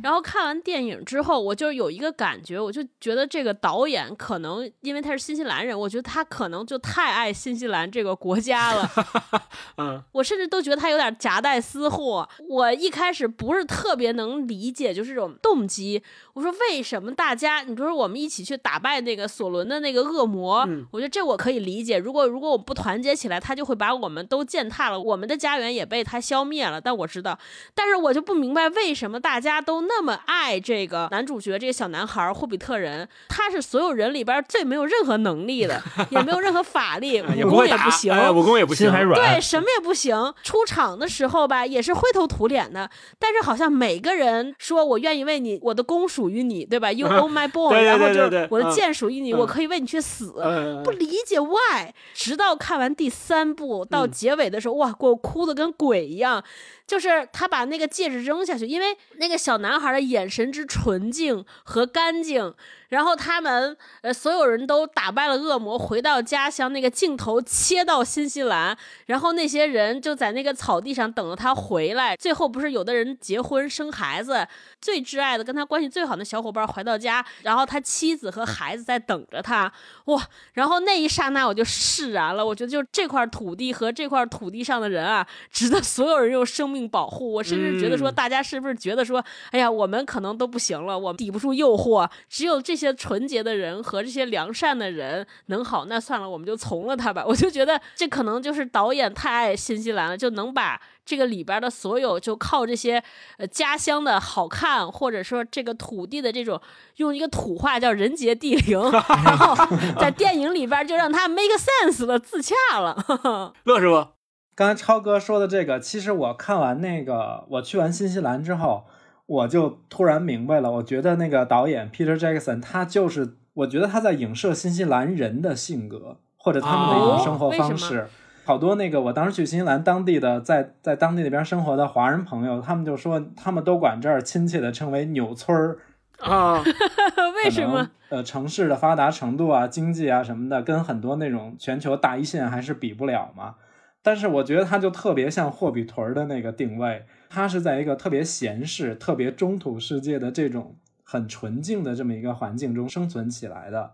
然后看完电影之后，我就有一个感觉，我就觉得这个导演可能因为他是新西兰人，我觉得他可能就太爱新西兰这个国家了。嗯，我甚至都觉得他有点夹带私货。我一开始不是特别能理解，就是这种动机。我说为什么大家，你比如说我们一起去打败那个索伦的那个恶魔，嗯我觉得这我可以理解。如果如果我们不团结起来，他就会把我们都践踏了，我们的家园也被他消灭了。但我知道，但是我就不明白为什么大家都那么爱这个男主角这个小男孩霍比特人，他是所有人里边最没有任何能力的，也没有任何法力，武功也不行，哎武功也不行，心还软。对，什么也不行。出场的时候吧，也是灰头土脸的。但是好像每个人说我愿意为你，我的弓属于你，对吧？You own my bone，然后就是我的嗯剑属于你，嗯我可以为你去死。嗯不理解 why，直到看完第三部到嗯结尾的时候，哇，给我哭的跟跟鬼一样。就是他把那个戒指扔下去，因为那个小男孩的眼神之纯净和干净，然后他们呃所有人都打败了恶魔，回到家乡，那个镜头切到新西兰，然后那些人就在那个草地上等着他回来。最后不是有的人结婚生孩子，最挚爱的跟他关系最好的小伙伴回到家，然后他妻子和孩子在等着他，哇！然后那一刹那我就释然了，我觉得就这块土地和这块土地上的人啊，值得所有人用生命保护。我甚至觉得说，嗯大家是不是觉得说，哎呀，我们可能都不行了，我们抵不住诱惑，只有这些纯洁的人和这些良善的人能好，那算了，我们就从了他吧。我就觉得这可能就是导演太爱新西兰了，就能把。这个里边的所有就靠这些呃家乡的好看，或者说这个土地的这种用一个土话叫人杰地灵，然后在电影里边就让他 make sense 了，自洽了。乐师傅，刚才超哥说的这个，其实我看完那个，我去完新西兰之后，我就突然明白了。我觉得那个导演 Peter Jackson，他就是，我觉得他在影射新西兰人的性格或者他们的一种生活方式。好多那个我当时去新西兰当地的，在在当地那边生活的华人朋友，他们就说，他们都管这儿亲切的称为纽村儿。啊，为什么？呃，城市的发达程度啊、经济啊什么的，跟很多那种全球大一线还是比不了嘛。但是我觉得它就特别像霍比屯儿的那个定位，它是在一个特别闲适、特别中土世界的这种很纯净的这么一个环境中生存起来的。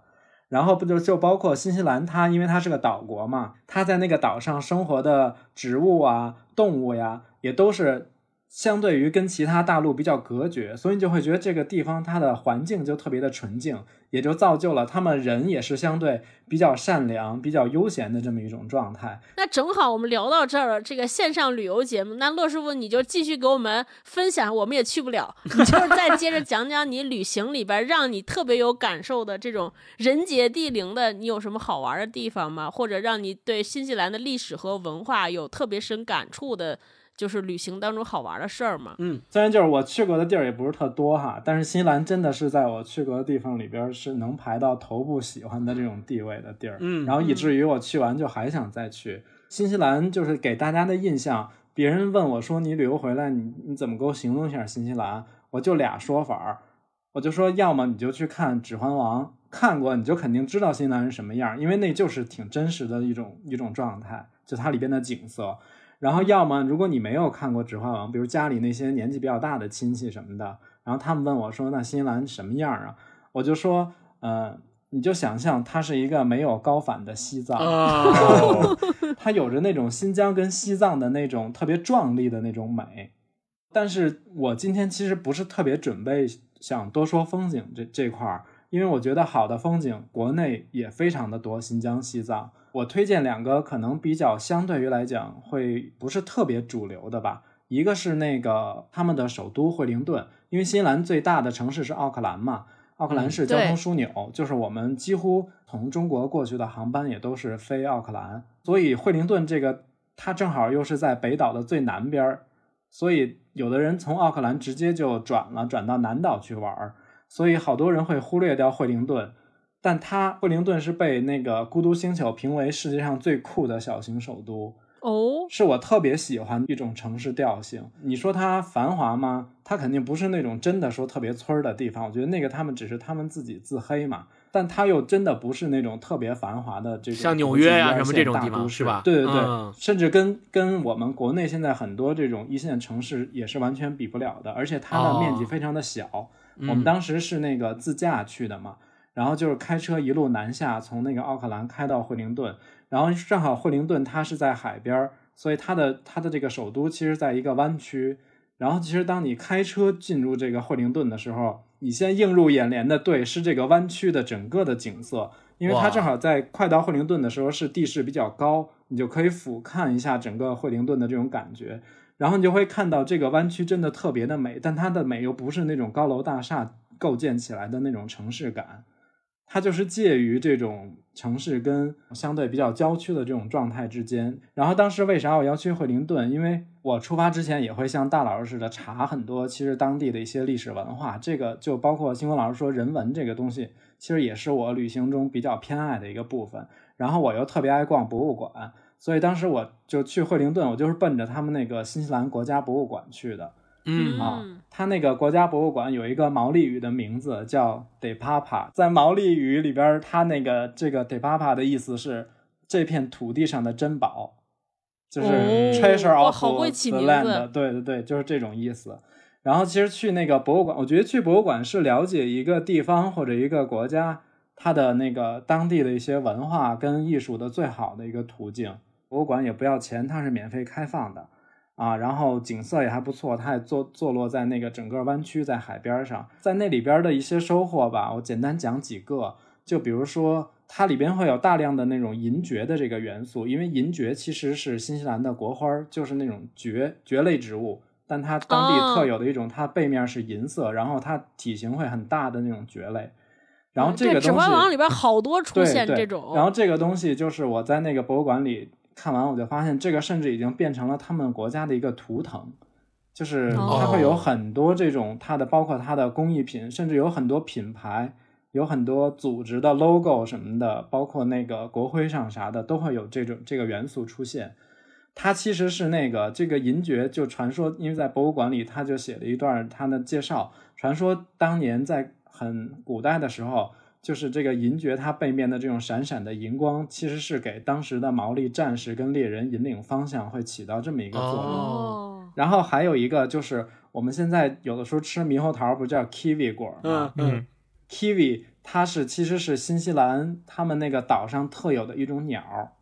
然后不就就包括新西兰，它因为它是个岛国嘛，它在那个岛上生活的植物啊、动物呀，也都是相对于跟其他大陆比较隔绝，所以你就会觉得这个地方它的环境就特别的纯净，也就造就了他们人也是相对比较善良、比较悠闲的这么一种状态。那正好我们聊到这儿了，这个线上旅游节目，那骆师傅你就继续给我们分享，我们也去不了，你就是再接着讲讲你旅行里边让你特别有感受的这种人杰地灵的，你有什么好玩的地方吗？或者让你对新西兰的历史和文化有特别深感触的，就是旅行当中好玩的事儿嘛？嗯，虽然就是我去过的地儿也不是特多哈，但是新西兰真的是在我去过的地方里边是能排到头部喜欢的这种地位的地儿。嗯然后以至于我去完就还想再去。新西兰就是给大家的印象，别人问我说你旅游回来你你怎么给我形容一下新西兰？我就俩说法儿，我就说要么你就去看《指环王》，看过你就肯定知道新西兰是什么样，因为那就是挺真实的一种一种状态，就它里边的景色。然后要么如果你没有看过《指环王》，比如家里那些年纪比较大的亲戚什么的，然后他们问我说那新西兰什么样啊？我就说，呃，你就想象它是一个没有高反的西藏，哦，它有着那种新疆跟西藏的那种特别壮丽的那种美。但是我今天其实不是特别准备想多说风景这这块儿，因为我觉得好的风景国内也非常的多，新疆、西藏。我推荐两个可能比较相对于来讲会不是特别主流的吧，一个是那个他们的首都惠灵顿，因为新西兰最大的城市是奥克兰嘛，奥克兰嗯是交通枢纽，就是我们几乎从中国过去的航班也都是飞奥克兰，所以惠灵顿这个它正好又是在北岛的最南边儿，所以有的人从奥克兰直接就转了，转到南岛去玩儿，所以好多人会忽略掉惠灵顿。但它布灵顿是被那个孤独星球评为世界上最酷的小型首都，哦，是我特别喜欢的一种城市调性。你说它繁华吗？它肯定不是那种真的说特别村儿的地方。我觉得那个他们只是他们自己自黑嘛。但它又真的不是那种特别繁华的这种像纽约呀呀、什么这种地方大都市是吧对对对，嗯甚至跟跟我们国内现在很多这种一线城市也是完全比不了的。而且它的面积哦非常的小。嗯我们当时是那个自驾去的嘛，然后就是开车一路南下，从那个奥克兰开到惠灵顿，然后正好惠灵顿它是在海边儿，所以它的它的这个首都其实在一个湾区。然后其实当你开车进入这个惠灵顿的时候，你先映入眼帘的对是这个湾区的整个的景色，因为它正好在快到惠灵顿的时候是地势比较高，你就可以俯瞰一下整个惠灵顿的这种感觉。然后你就会看到这个湾区真的特别的美，但它的美又不是那种高楼大厦构建起来的那种城市感，它就是介于这种城市跟相对比较郊区的这种状态之间。然后当时为啥我要去惠灵顿？因为我出发之前也会像大老师似的查很多其实当地的一些历史文化，这个就包括星光老师说人文这个东西，其实也是我旅行中比较偏爱的一个部分。然后我又特别爱逛博物馆，所以当时我就去惠灵顿，我就是奔着他们那个新西兰国家博物馆去的。嗯啊嗯，它那个国家博物馆有一个毛利语的名字叫 De Papa，在毛利语里边儿，它那个这个 De Papa 的意思是这片土地上的珍宝，就是哦 treasure of the land，字对对对，就是这种意思。然后其实去那个博物馆，我觉得去博物馆是了解一个地方或者一个国家它的那个当地的一些文化跟艺术的最好的一个途径。博物馆也不要钱，它是免费开放的。啊，然后景色也还不错，它也坐坐落在那个整个湾区，在海边上，在那里边的一些收获吧，我简单讲几个，就比如说它里边会有大量的那种银蕨的这个元素，因为银蕨其实是新西兰的国花儿，就是那种蕨蕨类植物，但它当地哦特有的一种，它背面是银色，然后它体型会很大的那种蕨类，然后这个《指东西，环王》里边好多出现这种，然后这个东西就是我在那个博物馆里看完，我就发现这个甚至已经变成了他们国家的一个图腾，就是它会有哦很多这种它的，包括它的工艺品，甚至有很多品牌，有很多组织的 logo 什么的，包括那个国徽上啥的，都会有这种这个元素出现。它其实是那个这个银爵，就传说，因为在博物馆里，他就写了一段他的介绍，传说当年在很古代的时候，就是这个银爵它背面的这种闪闪的银光，其实是给当时的毛利战士跟猎人引领方向，会起到这么一个作用。哦，然后还有一个就是我们现在有的时候吃猕猴桃不叫 kiwi 果吗？嗯嗯 kiwi 它是其实是新西兰他们那个岛上特有的一种鸟。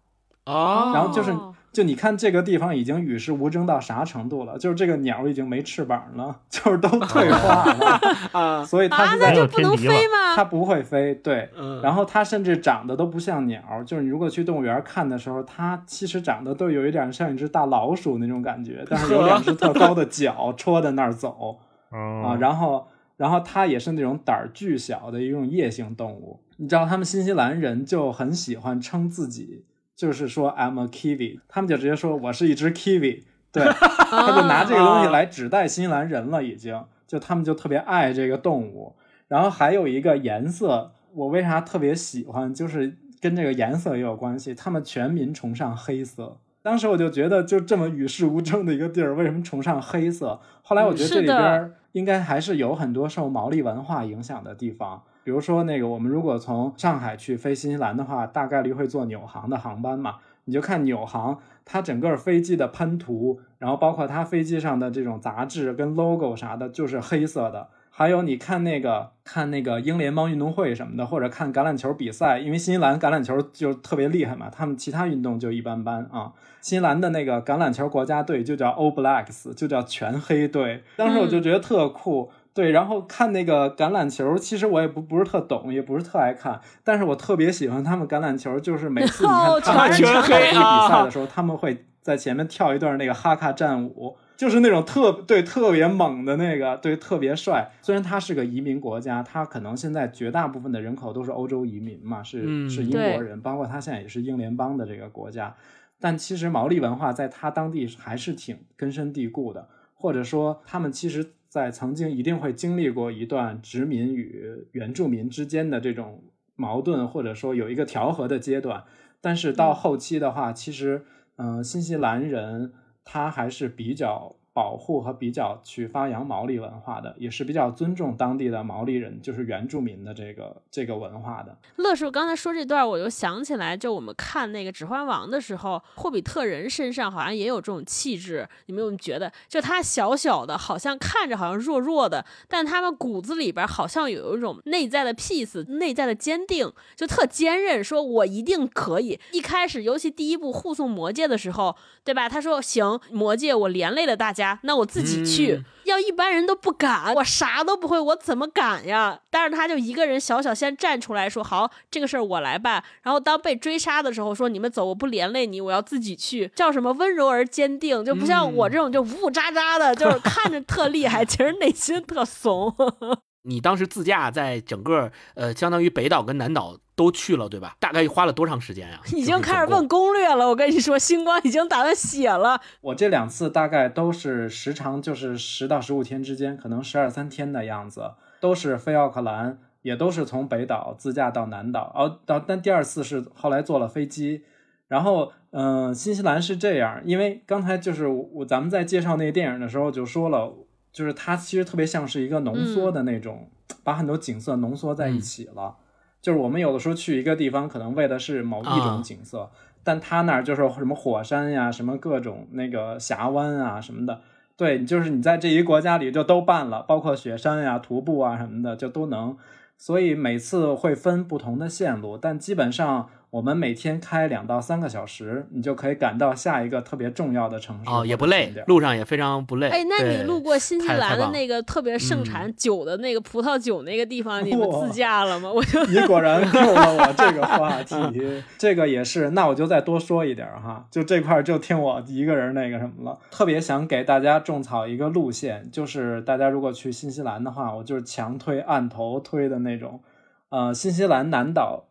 哦，然后就是哦就你看这个地方已经与世无争到啥程度了，就是这个鸟已经没翅膀了，就是都退化了，啊，所以它啊，是在那就不能飞吗？它不会飞，对。嗯，然后它甚至长得都不像鸟，就是你如果去动物园看的时候，它其实长得都有一点像一只大老鼠那种感觉，但是有两只特高的脚戳在那儿走啊，哦，然后然后它也是那种胆儿巨小的一种夜行动物。你知道他们新西兰人就很喜欢称自己，就是说 I'm a kiwi，他们就直接说我是一只 kiwi，对，他就拿这个东西来指代新西兰人了，已经就他们就特别爱这个动物。然后还有一个颜色，我为啥特别喜欢，就是跟这个颜色也有关系。他们全民崇尚黑色，当时我就觉得，就这么与世无争的一个地儿，为什么崇尚黑色？后来我觉得这里边儿应该还是有很多受毛利文化影响的地方。比如说，那个我们如果从上海去飞新西兰的话，大概率会坐纽航的航班嘛。你就看纽航，它整个飞机的喷涂，然后包括它飞机上的这种杂志跟 logo 啥的，就是黑色的。还有你看那个看那个英联邦运动会什么的，或者看橄榄球比赛，因为新西兰橄榄球就特别厉害嘛，他们其他运动就一般般啊。新西兰的那个橄榄球国家队就叫 All Blacks，就叫全黑队。当时我就觉得特酷。对，然后看那个橄榄球，其实我也不不是特懂，也不是特爱看，但是我特别喜欢他们橄榄球，就是每次你看哦他们全黑场地比赛啊的时候，他们会在前面跳一段那个哈卡战舞，就是那种特对特别猛的那个，对特别帅。虽然它是个移民国家，它可能现在绝大部分的人口都是欧洲移民嘛，是、嗯是英国人，包括它现在也是英联邦的这个国家。但其实毛利文化在它当地还是挺根深蒂固的，或者说他们其实，在曾经一定会经历过一段殖民与原住民之间的这种矛盾，或者说有一个调和的阶段。但是到后期的话，其实，嗯、新西兰人他还是比较保护和比较去发扬毛利文化的，也是比较尊重当地的毛利人，就是原住民的这个这个文化的。乐叔刚才说这段，我又想起来，就我们看那个《指环王》的时候，霍比特人身上好像也有这种气质。你们有没有觉得，就他小小的，好像看着好像弱弱的，但他们骨子里边好像有一种内在的 peace，内在的坚定，就特坚韧，说我一定可以。一开始，尤其第一部护送魔戒的时候，对吧？他说行，魔戒我连累了大家，那我自己去。嗯要一般人都不敢，我啥都不会，我怎么敢呀？但是他就一个人小小先站出来说：“好，这个事儿我来办。”然后当被追杀的时候说：“你们走，我不连累你，我要自己去。”叫什么温柔而坚定，就不像我这种就呜呜喳喳的，就是看着特厉害，其实内心特怂。你当时自驾在整个呃，相当于北岛跟南岛都去了，对吧？大概花了多长时间呀、已经开始问攻略了，我跟你说，星光已经打算写了。我这两次大概都是时长就是十到十五天之间，可能十二三天的样子，都是飞奥克兰，也都是从北岛自驾到南岛。哦，到但第二次是后来坐了飞机，然后嗯、呃新西兰是这样，因为刚才就是我咱们在介绍那个电影的时候就说了，就是它其实特别像是一个浓缩的那种，把很多景色浓缩在一起了。就是我们有的时候去一个地方，可能为的是某一啊种景色，但他那儿就是什么火山呀，什么各种那个峡湾啊什么的。对，就是你在这一国家里就都办了，包括雪山呀、徒步啊什么的，就都能。所以每次会分不同的线路，但基本上我们每天开两到三个小时，你就可以赶到下一个特别重要的城市。哦，也不累，路路上也非常不累。哎，那你路过新西兰的那个特别盛产酒的那个葡萄酒那个地方，你们自驾了吗？我就你果然 Q 了我这个话题，这个也是，那我就再多说一点儿哈，就这块儿就听我一个人那个什么了。特别想给大家种草一个路线，就是大家如果去新西兰的话，我就是强推按头推的那种。呃，新西兰南岛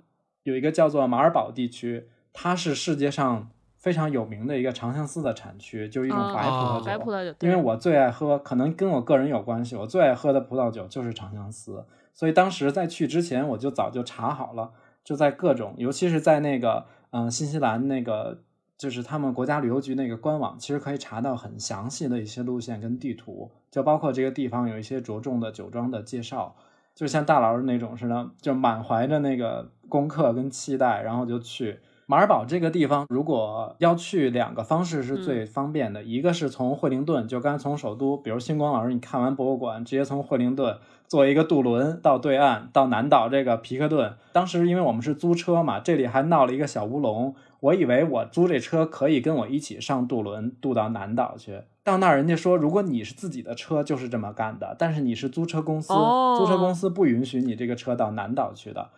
有一个叫做马尔堡地区，它是世界上非常有名的一个长相思的产区，就是一种哦白葡萄酒。白葡萄酒，因为我最爱喝，可能跟我个人有关系，我最爱喝的葡萄酒就是长相思，所以当时在去之前我就早就查好了，就在各种，尤其是在那个嗯、呃新西兰那个就是他们国家旅游局那个官网，其实可以查到很详细的一些路线跟地图，就包括这个地方有一些着重的酒庄的介绍，就像大老师那种似的，就满怀着那个功课跟期待，然后就去。马尔堡这个地方，如果要去，两个方式是最方便的。一个是从惠灵顿，就刚才从首都，比如星光老师，你看完博物馆，直接从惠灵顿坐一个渡轮到对岸，到南岛这个皮克顿。当时因为我们是租车嘛，这里还闹了一个小乌龙。我以为我租这车可以跟我一起上渡轮渡到南岛去。到那儿人家说，如果你是自己的车，就是这么干的；但是你是租车公司，哦租车公司不允许你这个车到南岛去的。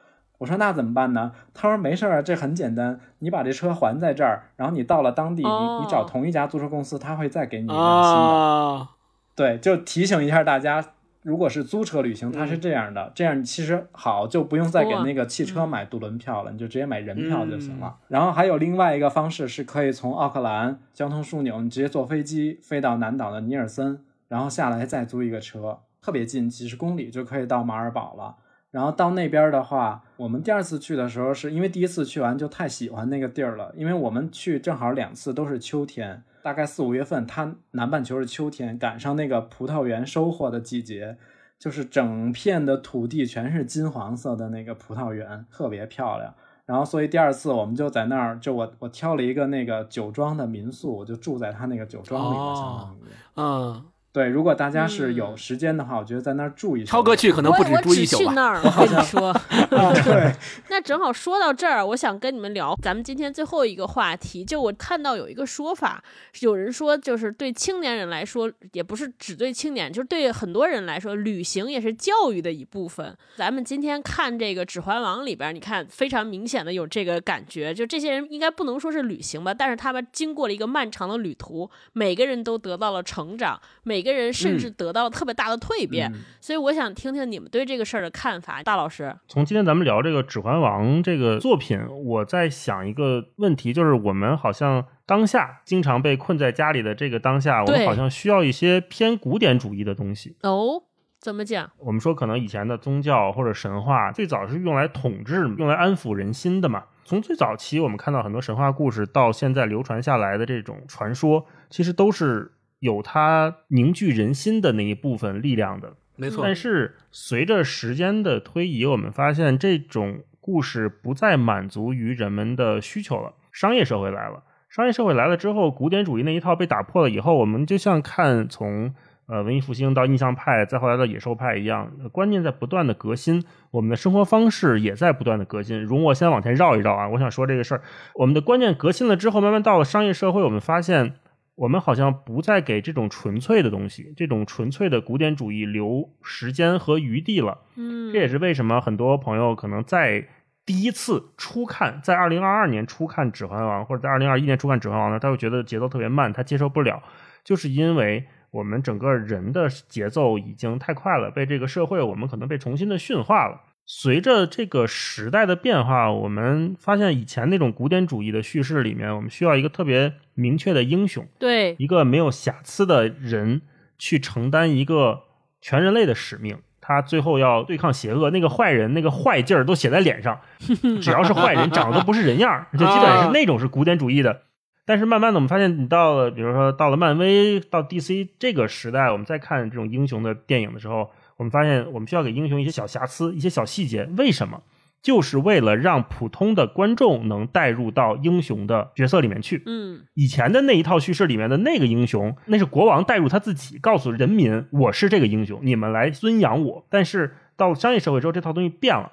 我说那怎么办呢？他说没事儿啊，这很简单，你把这车还在这儿，然后你到了当地，哦你你找同一家租车公司，他会再给你一辆新的。啊，对，就提醒一下大家，如果是租车旅行，它是嗯这样的，这样其实好，就不用再给那个汽车买渡轮票了，你就直接买人票就行了。然后还有另外一个方式是可以从奥克兰交通枢纽，你直接坐飞机飞到南岛的尼尔森，然后下来再租一个车，特别近，几十公里就可以到马尔堡了。然后到那边的话，我们第二次去的时候，是因为第一次去完就太喜欢那个地儿了，因为我们去正好两次都是秋天，大概四五月份，它南半球是秋天，赶上那个葡萄园收获的季节，就是整片的土地全是金黄色的那个葡萄园，特别漂亮。然后，所以第二次我们就在那儿，就我我挑了一个那个酒庄的民宿，我就住在他那个酒庄里了，哦。嗯，对，如果大家是有嗯时间的话，我觉得在那儿住一宿。超哥去可能不止住一宿吧。去那儿，我跟你说。对，那正好说到这儿，我想跟你们聊咱们今天最后一个话题。就我看到有一个说法，有人说就是对青年人来说，也不是只对青年，就是对很多人来说，旅行也是教育的一部分。咱们今天看这个《指环王》里边，你看非常明显的有这个感觉，就这些人应该不能说是旅行吧，但是他们经过了一个漫长的旅途，每个人都得到了成长，每个人甚至得到了特别大的蜕变。嗯所以我想听听你们对这个事儿的看法，大老师。从今天咱们聊这个《指环王》这个作品，我在想一个问题，就是我们好像当下经常被困在家里的这个当下，我们好像需要一些偏古典主义的东西。哦，怎么讲？我们说，可能以前的宗教或者神话最早是用来统治、用来安抚人心的嘛。从最早期，我们看到很多神话故事，到现在流传下来的这种传说，其实都是有它凝聚人心的那一部分力量的。没错但，是随着时间的推移，我们发现这种故事不再满足于人们的需求了。商业社会来了，商业社会来了之后，古典主义那一套被打破了以后，我们就像看从呃文艺复兴到印象派，再后来到野兽派一样，呃观念在不断的革新，我们的生活方式也在不断的革新。容我先往前绕一绕啊，我想说这个事儿，我们的观念革新了之后，慢慢到了商业社会，我们发现。我们好像不再给这种纯粹的东西，这种纯粹的古典主义留时间和余地了。嗯，这也是为什么很多朋友可能在第一次初看，在二零二二年初看《指环王》，或者在二零二一年初看《指环王》呢，他会觉得节奏特别慢，他接受不了，就是因为我们整个人的节奏已经太快了，被这个社会我们可能被重新的驯化了。随着这个时代的变化，我们发现以前那种古典主义的叙事里面，我们需要一个特别明确的英雄，对，一个没有瑕疵的人去承担一个全人类的使命。他最后要对抗邪恶，那个坏人那个坏劲儿都写在脸上，只要是坏人，长得都不是人样儿，就基本上是那种是古典主义的。但是慢慢的，我们发现，你到了，比如说到了漫威、到 DC 这个时代，我们再看这种英雄的电影的时候，我们发现我们需要给英雄一些小瑕疵、一些小细节。为什么？就是为了让普通的观众能带入到英雄的角色里面去。嗯，以前的那一套叙事里面的那个英雄，那是国王带入他自己，告诉人民我是这个英雄，你们来尊仰我。但是到商业社会之后，这套东西变了。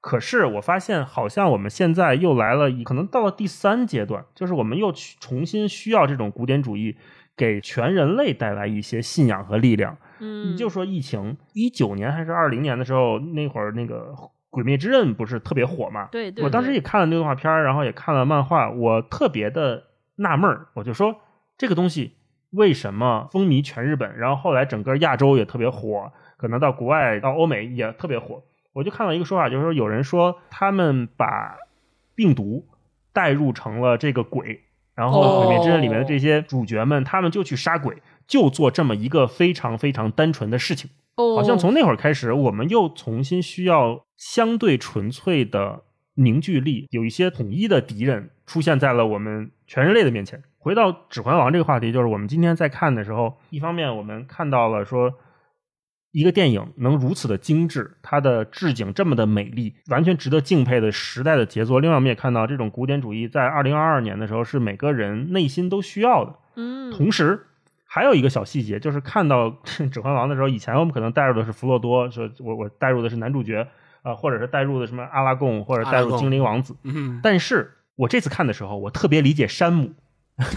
可是我发现，好像我们现在又来了，可能到了第三阶段，就是我们又去重新需要这种古典主义给全人类带来一些信仰和力量。嗯，你就说疫情，一九年还是二零年的时候，那会儿那个《鬼灭之刃》不是特别火嘛？对对，我当时也看了那个动画片儿，然后也看了漫画，我特别的纳闷儿，我就说这个东西为什么风靡全日本，然后后来整个亚洲也特别火，可能到国外到欧美也特别火。我就看到一个说法，就是说有人说他们把病毒带入成了这个鬼，然后哦《鬼灭之刃》里面的这些主角们，他们就去杀鬼，就做这么一个非常非常单纯的事情。哦，好像从那会儿开始，我们又重新需要相对纯粹的凝聚力，有一些统一的敌人出现在了我们全人类的面前。回到《指环王》这个话题，就是我们今天在看的时候，一方面我们看到了说。一个电影能如此的精致，它的置景这么的美丽，完全值得敬佩的时代的杰作。另外，我们也看到这种古典主义在二零二二年的时候是每个人内心都需要的。嗯，同时，还有一个小细节，就是看到《指环王》的时候，以前我们可能带入的是弗洛多，说我我带入的是男主角啊、呃或者是带入的什么阿拉贡，或者带入精灵王子。嗯，但是我这次看的时候，我特别理解山姆。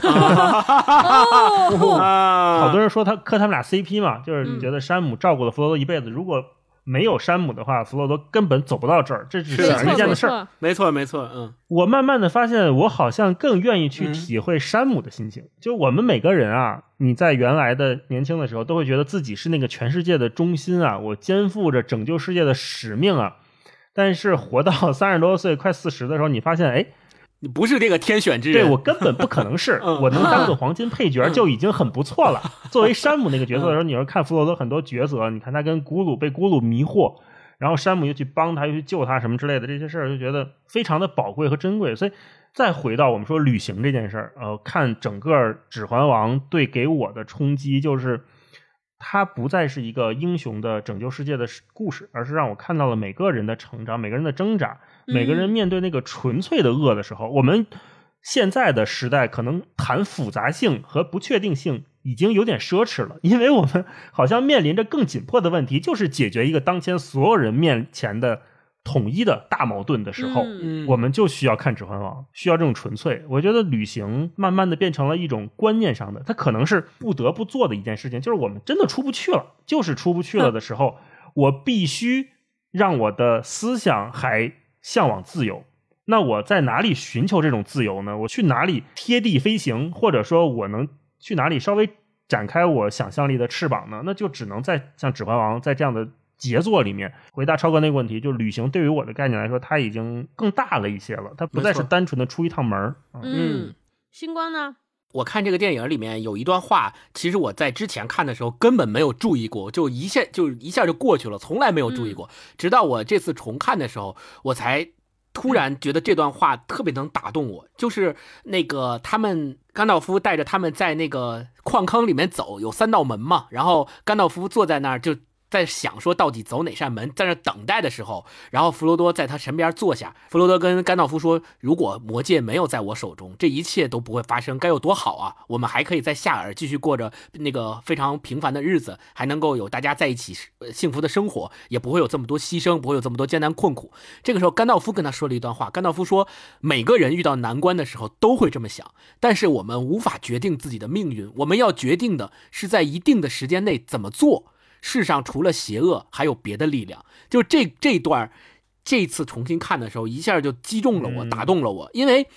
哦，啊 好多人说他磕他们俩 CP 嘛，就是你觉得山姆照顾了弗洛多一辈子，如果没有山姆的话，弗洛多根本走不到这儿，这只是显而易见的事儿。没错没错，嗯，我慢慢的发现，我好像更愿意去嗯体会山姆的心情。就我们每个人啊，你在原来的年轻的时候，都会觉得自己是那个全世界的中心啊，我肩负着拯救世界的使命啊。但是活到三十多岁、快四十的时候，你发现，哎，你不是这个天选之人，对我根本不可能是，嗯我能当个黄金配角就已经很不错了。作为山姆那个角色的时候，你要看弗罗多很多角色，你看他跟咕噜被咕噜迷惑，然后山姆又去帮他，又去救他什么之类的这些事儿，就觉得非常的宝贵和珍贵。所以再回到我们说旅行这件事儿，呃，看整个《指环王》对给我的冲击就是。它不再是一个英雄的拯救世界的故事，而是让我看到了每个人的成长，每个人的挣扎，每个人面对那个纯粹的恶的时候，我们现在的时代可能谈复杂性和不确定性已经有点奢侈了，因为我们好像面临着更紧迫的问题，就是解决一个当前所有人面前的统一的大矛盾的时候，我们就需要看《指环王》，需要这种纯粹。我觉得旅行慢慢的变成了一种观念上的，它可能是不得不做的一件事情，就是我们真的出不去了，就是出不去了的时候，我必须让我的思想还向往自由。那我在哪里寻求这种自由呢？我去哪里贴地飞行，或者说我能去哪里稍微展开我想象力的翅膀呢？那就只能在像《指环王》在这样的杰作里面回答超哥那个问题。就旅行对于我的概念来说，它已经更大了一些了，它不再是单纯的出一趟门儿。啊嗯，星光呢？我看这个电影里面有一段话，其实我在之前看的时候根本没有注意过，就一下就一下就过去了，从来没有注意过。直到我这次重看的时候，我才突然觉得这段话特别能打动我。就是那个他们甘道夫带着他们在那个矿坑里面走，有三道门嘛，然后甘道夫坐在那儿就。在想说到底走哪扇门，在那等待的时候，然后弗罗多在他身边坐下。弗罗多跟甘道夫说：“如果魔戒没有在我手中，这一切都不会发生，该有多好啊！我们还可以在夏尔继续过着那个非常平凡的日子，还能够有大家在一起幸福的生活，也不会有这么多牺牲，不会有这么多艰难困苦。”这个时候，甘道夫跟他说了一段话。甘道夫说：“每个人遇到难关的时候都会这么想，但是我们无法决定自己的命运，我们要决定的是在一定的时间内怎么做。”世上除了邪恶，还有别的力量。就这这段，这次重新看的时候，一下就击中了我，嗯打动了我。因为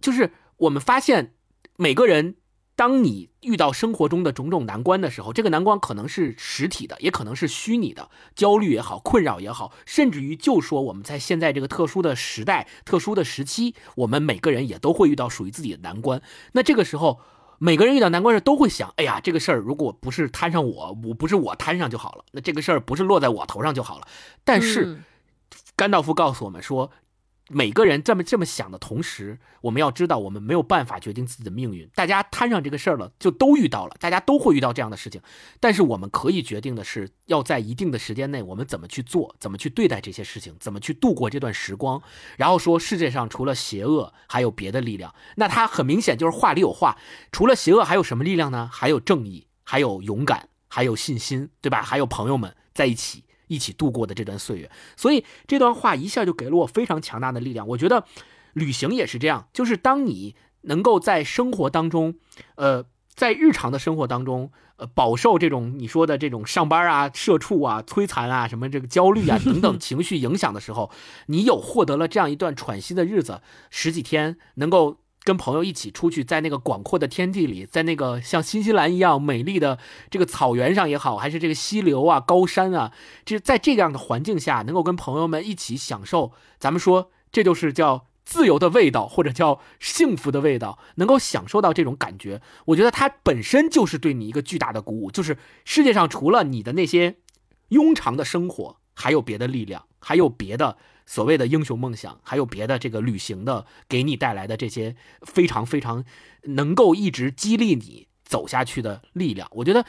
就是我们发现，每个人，当你遇到生活中的种种难关的时候，这个难关可能是实体的，也可能是虚拟的，焦虑也好，困扰也好，甚至于就说我们在现在这个特殊的时代、特殊的时期，我们每个人也都会遇到属于自己的难关。那这个时候。每个人遇到难关时都会想，哎呀，这个事儿如果不是摊上我，我不是我摊上就好了，那这个事儿不是落在我头上就好了。但是嗯甘道夫告诉我们说，每个人这么这么想的同时，我们要知道，我们没有办法决定自己的命运。大家摊上这个事儿了，就都遇到了，大家都会遇到这样的事情。但是我们可以决定的是，要在一定的时间内，我们怎么去做，怎么去对待这些事情，怎么去度过这段时光。然后说，世界上除了邪恶，还有别的力量。那他很明显就是话里有话，除了邪恶，还有什么力量呢？还有正义，还有勇敢，还有信心，对吧？还有朋友们在一起。一起度过的这段岁月，所以这段话一下就给了我非常强大的力量。我觉得旅行也是这样，就是当你能够在生活当中，呃，在日常的生活当中，呃，饱受这种你说的这种上班啊、社畜啊、摧残啊、什么这个焦虑啊 等等情绪影响的时候，你有获得了这样一段喘息的日子，十几天能够。跟朋友一起出去，在那个广阔的天地里，在那个像新西兰一样美丽的这个草原上也好，还是这个溪流啊、高山啊，这在这样的环境下，能够跟朋友们一起享受，咱们说这就是叫自由的味道，或者叫幸福的味道，能够享受到这种感觉，我觉得它本身就是对你一个巨大的鼓舞。就是世界上除了你的那些庸常的生活，还有别的力量，还有别的。所谓的英雄梦想，还有别的这个旅行的给你带来的这些非常非常能够一直激励你走下去的力量。我觉得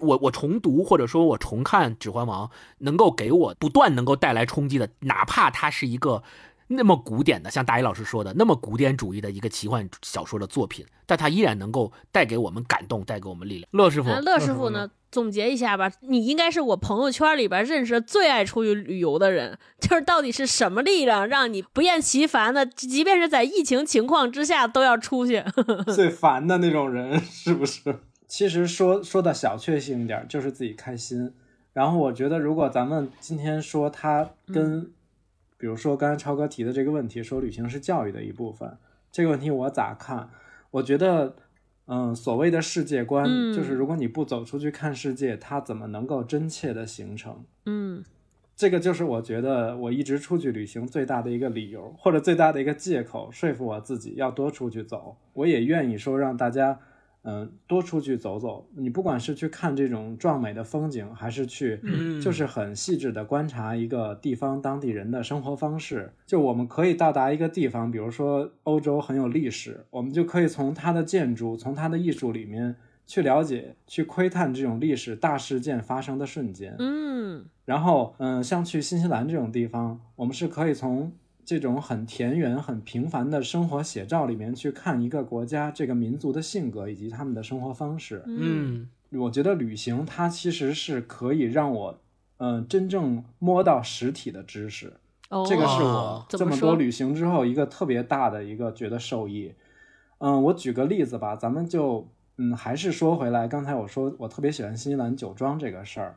我我重读或者说我重看《指环王》，能够给我不断能够带来冲击的，哪怕它是一个那么古典的，像大一老师说的那么古典主义的一个奇幻小说的作品，但它依然能够带给我们感动，带给我们力量。乐师傅，啊乐师傅呢？总结一下吧，你应该是我朋友圈里边认识的最爱出去旅游的人。就是到底是什么力量让你不厌其烦的，即便是在疫情情况之下都要出去？最烦的那种人 是不是？其实说说的小确幸一点，就是自己开心。然后我觉得，如果咱们今天说他跟，嗯、比如说刚才超哥提的这个问题，说旅行是教育的一部分，这个问题我咋看？我觉得。嗯，所谓的世界观，嗯、就是如果你不走出去看世界，它怎么能够真切的形成？嗯，这个就是我觉得我一直出去旅行最大的一个理由，或者最大的一个借口，说服我自己要多出去走。我也愿意说让大家，嗯，多出去走走。你不管是去看这种壮美的风景，还是去，嗯就是很细致的观察一个地方当地人的生活方式。就我们可以到达一个地方，比如说欧洲很有历史，我们就可以从它的建筑、从它的艺术里面去了解、去窥探这种历史大事件发生的瞬间。嗯，然后，嗯，像去新西兰这种地方，我们是可以从这种很田园、很平凡的生活写照里面去看一个国家、这个民族的性格以及他们的生活方式。嗯我觉得旅行它其实是可以让我，嗯、真正摸到实体的知识。哦，这个是我这么多旅行之后一个特别大的一个觉得受益。嗯，我举个例子吧，咱们就嗯，还是说回来，刚才我说我特别喜欢新西兰酒庄这个事儿，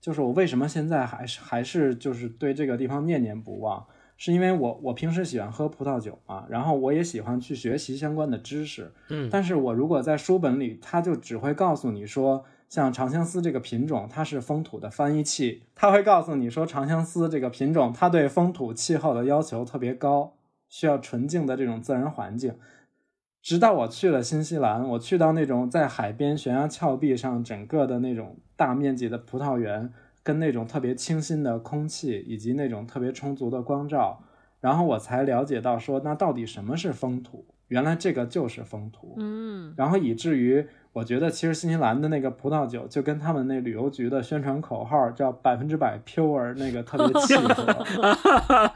就是我为什么现在还是还是就是对这个地方念念不忘，是因为我我平时喜欢喝葡萄酒嘛，然后我也喜欢去学习相关的知识，嗯但是我如果在书本里，他就只会告诉你说，像长相思这个品种，它是风土的翻译器，他会告诉你说，长相思这个品种，它对风土气候的要求特别高，需要纯净的这种自然环境。直到我去了新西兰，我去到那种在海边悬崖峭壁上，整个的那种大面积的葡萄园，跟那种特别清新的空气，以及那种特别充足的光照，然后我才了解到说，那到底什么是风土？原来这个就是风土。嗯，然后以至于我觉得，其实新西兰的那个葡萄酒就跟他们那旅游局的宣传口号叫“百分之百 pure” 那个特别契合。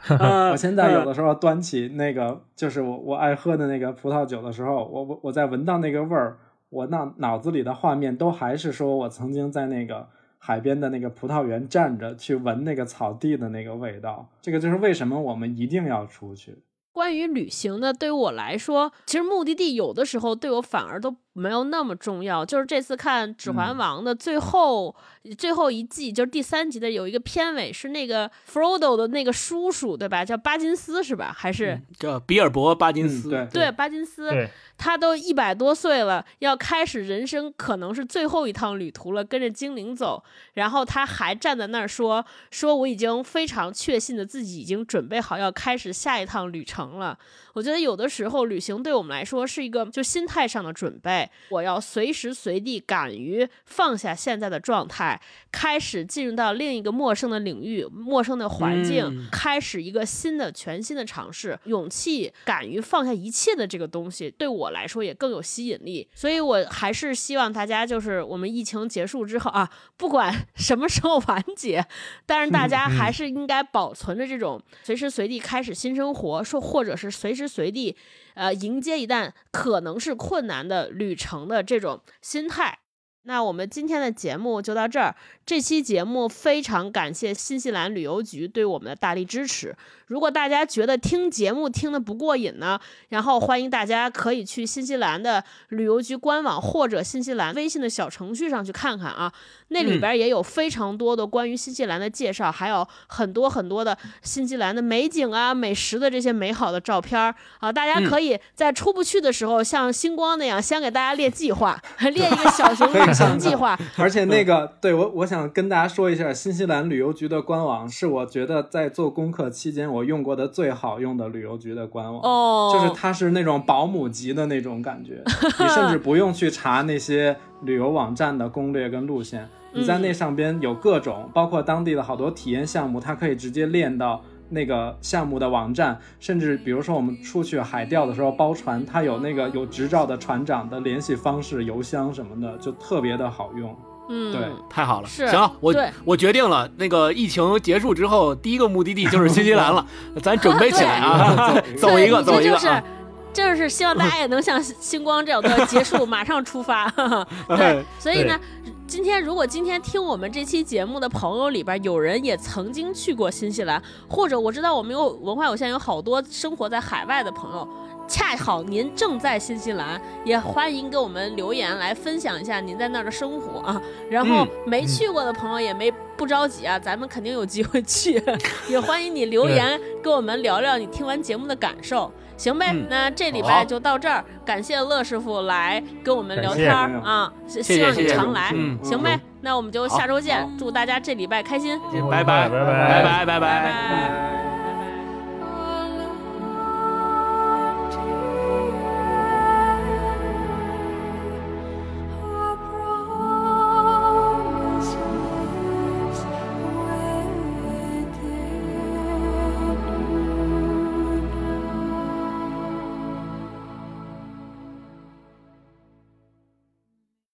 我现在有的时候端起那个就是我我爱喝的那个葡萄酒的时候，我我我在闻到那个味儿，我那脑子里的画面都还是说我曾经在那个海边的那个葡萄园站着去闻那个草地的那个味道。这个就是为什么我们一定要出去。关于旅行呢，对于我来说，其实目的地有的时候对我反而都没有那么重要。就是这次看《指环王》的最后、最后一季，就是第三集的有一个片尾是那个 Frodo 的那个叔叔，对吧？叫巴金斯是吧？还是、叫比尔博巴金嗯，斯，对对巴金斯？他都一百多岁了，要开始人生可能是最后一趟旅途了，跟着精灵走。然后他还站在那儿说：“说我已经非常确信的自己已经准备好要开始下一趟旅程了。”我觉得有的时候旅行对我们来说是一个就心态上的准备，我要随时随地敢于放下现在的状态，开始进入到另一个陌生的领域、陌生的环境，嗯开始一个新的、全新的尝试。勇气、敢于放下一切的这个东西，对我来说也更有吸引力。所以我还是希望大家，就是我们疫情结束之后啊，不管 什么时候完结，但是大家还是应该保存着这种随时随地开始新生活，说或者是随时随地，呃，迎接一旦可能是困难的旅程的这种心态。那我们今天的节目就到这儿。这期节目非常感谢新西兰旅游局对我们的大力支持。如果大家觉得听节目听得不过瘾呢，然后欢迎大家可以去新西兰的旅游局官网或者新西兰微信的小程序上去看看啊，那里边也有非常多的关于新西兰的介绍，还有很多很多的新西兰的美景啊、美食的这些美好的照片儿啊，大家可以在出不去的时候，像星光那样先给大家列计划，列一个小型 计划。而且那个，对我我想跟大家说一下，新西兰旅游局的官网是我觉得在做功课期间我用过的最好用的旅游局的官网。哦，就是它是那种保姆级的那种感觉，你甚至不用去查那些旅游网站的攻略跟路线，你在那上边有各种，包括当地的好多体验项目，它可以直接练到那个项目的网站，甚至比如说我们出去海钓的时候包船，它有那个有执照的船长的联系方式、邮箱什么的，就特别的好用。嗯，对。太好了，是行，我对。我决定了，那个疫情结束之后，第一个目的地就是新西兰了，咱准备起来啊，走对一个，走一个这就是啊，就是希望大家也能像星光这样的结束，马上出发。对，所以呢，今天如果今天听我们这期节目的朋友里边有人也曾经去过新西兰，或者我知道我们有文化有限有好多生活在海外的朋友。恰好您正在新西兰，也欢迎给我们留言来分享一下您在那儿的生活啊。然后嗯没去过的朋友也没不着急啊，咱们肯定有机会去，也欢迎你留言跟我们聊聊你听完节目的感受。行呗，嗯。那这礼拜就到这儿，感谢乐师傅来跟我们聊天儿啊，希希望你常来。嗯行呗，那我们就下周见，祝大家这礼拜开心。拜拜拜。拜拜拜拜。拜拜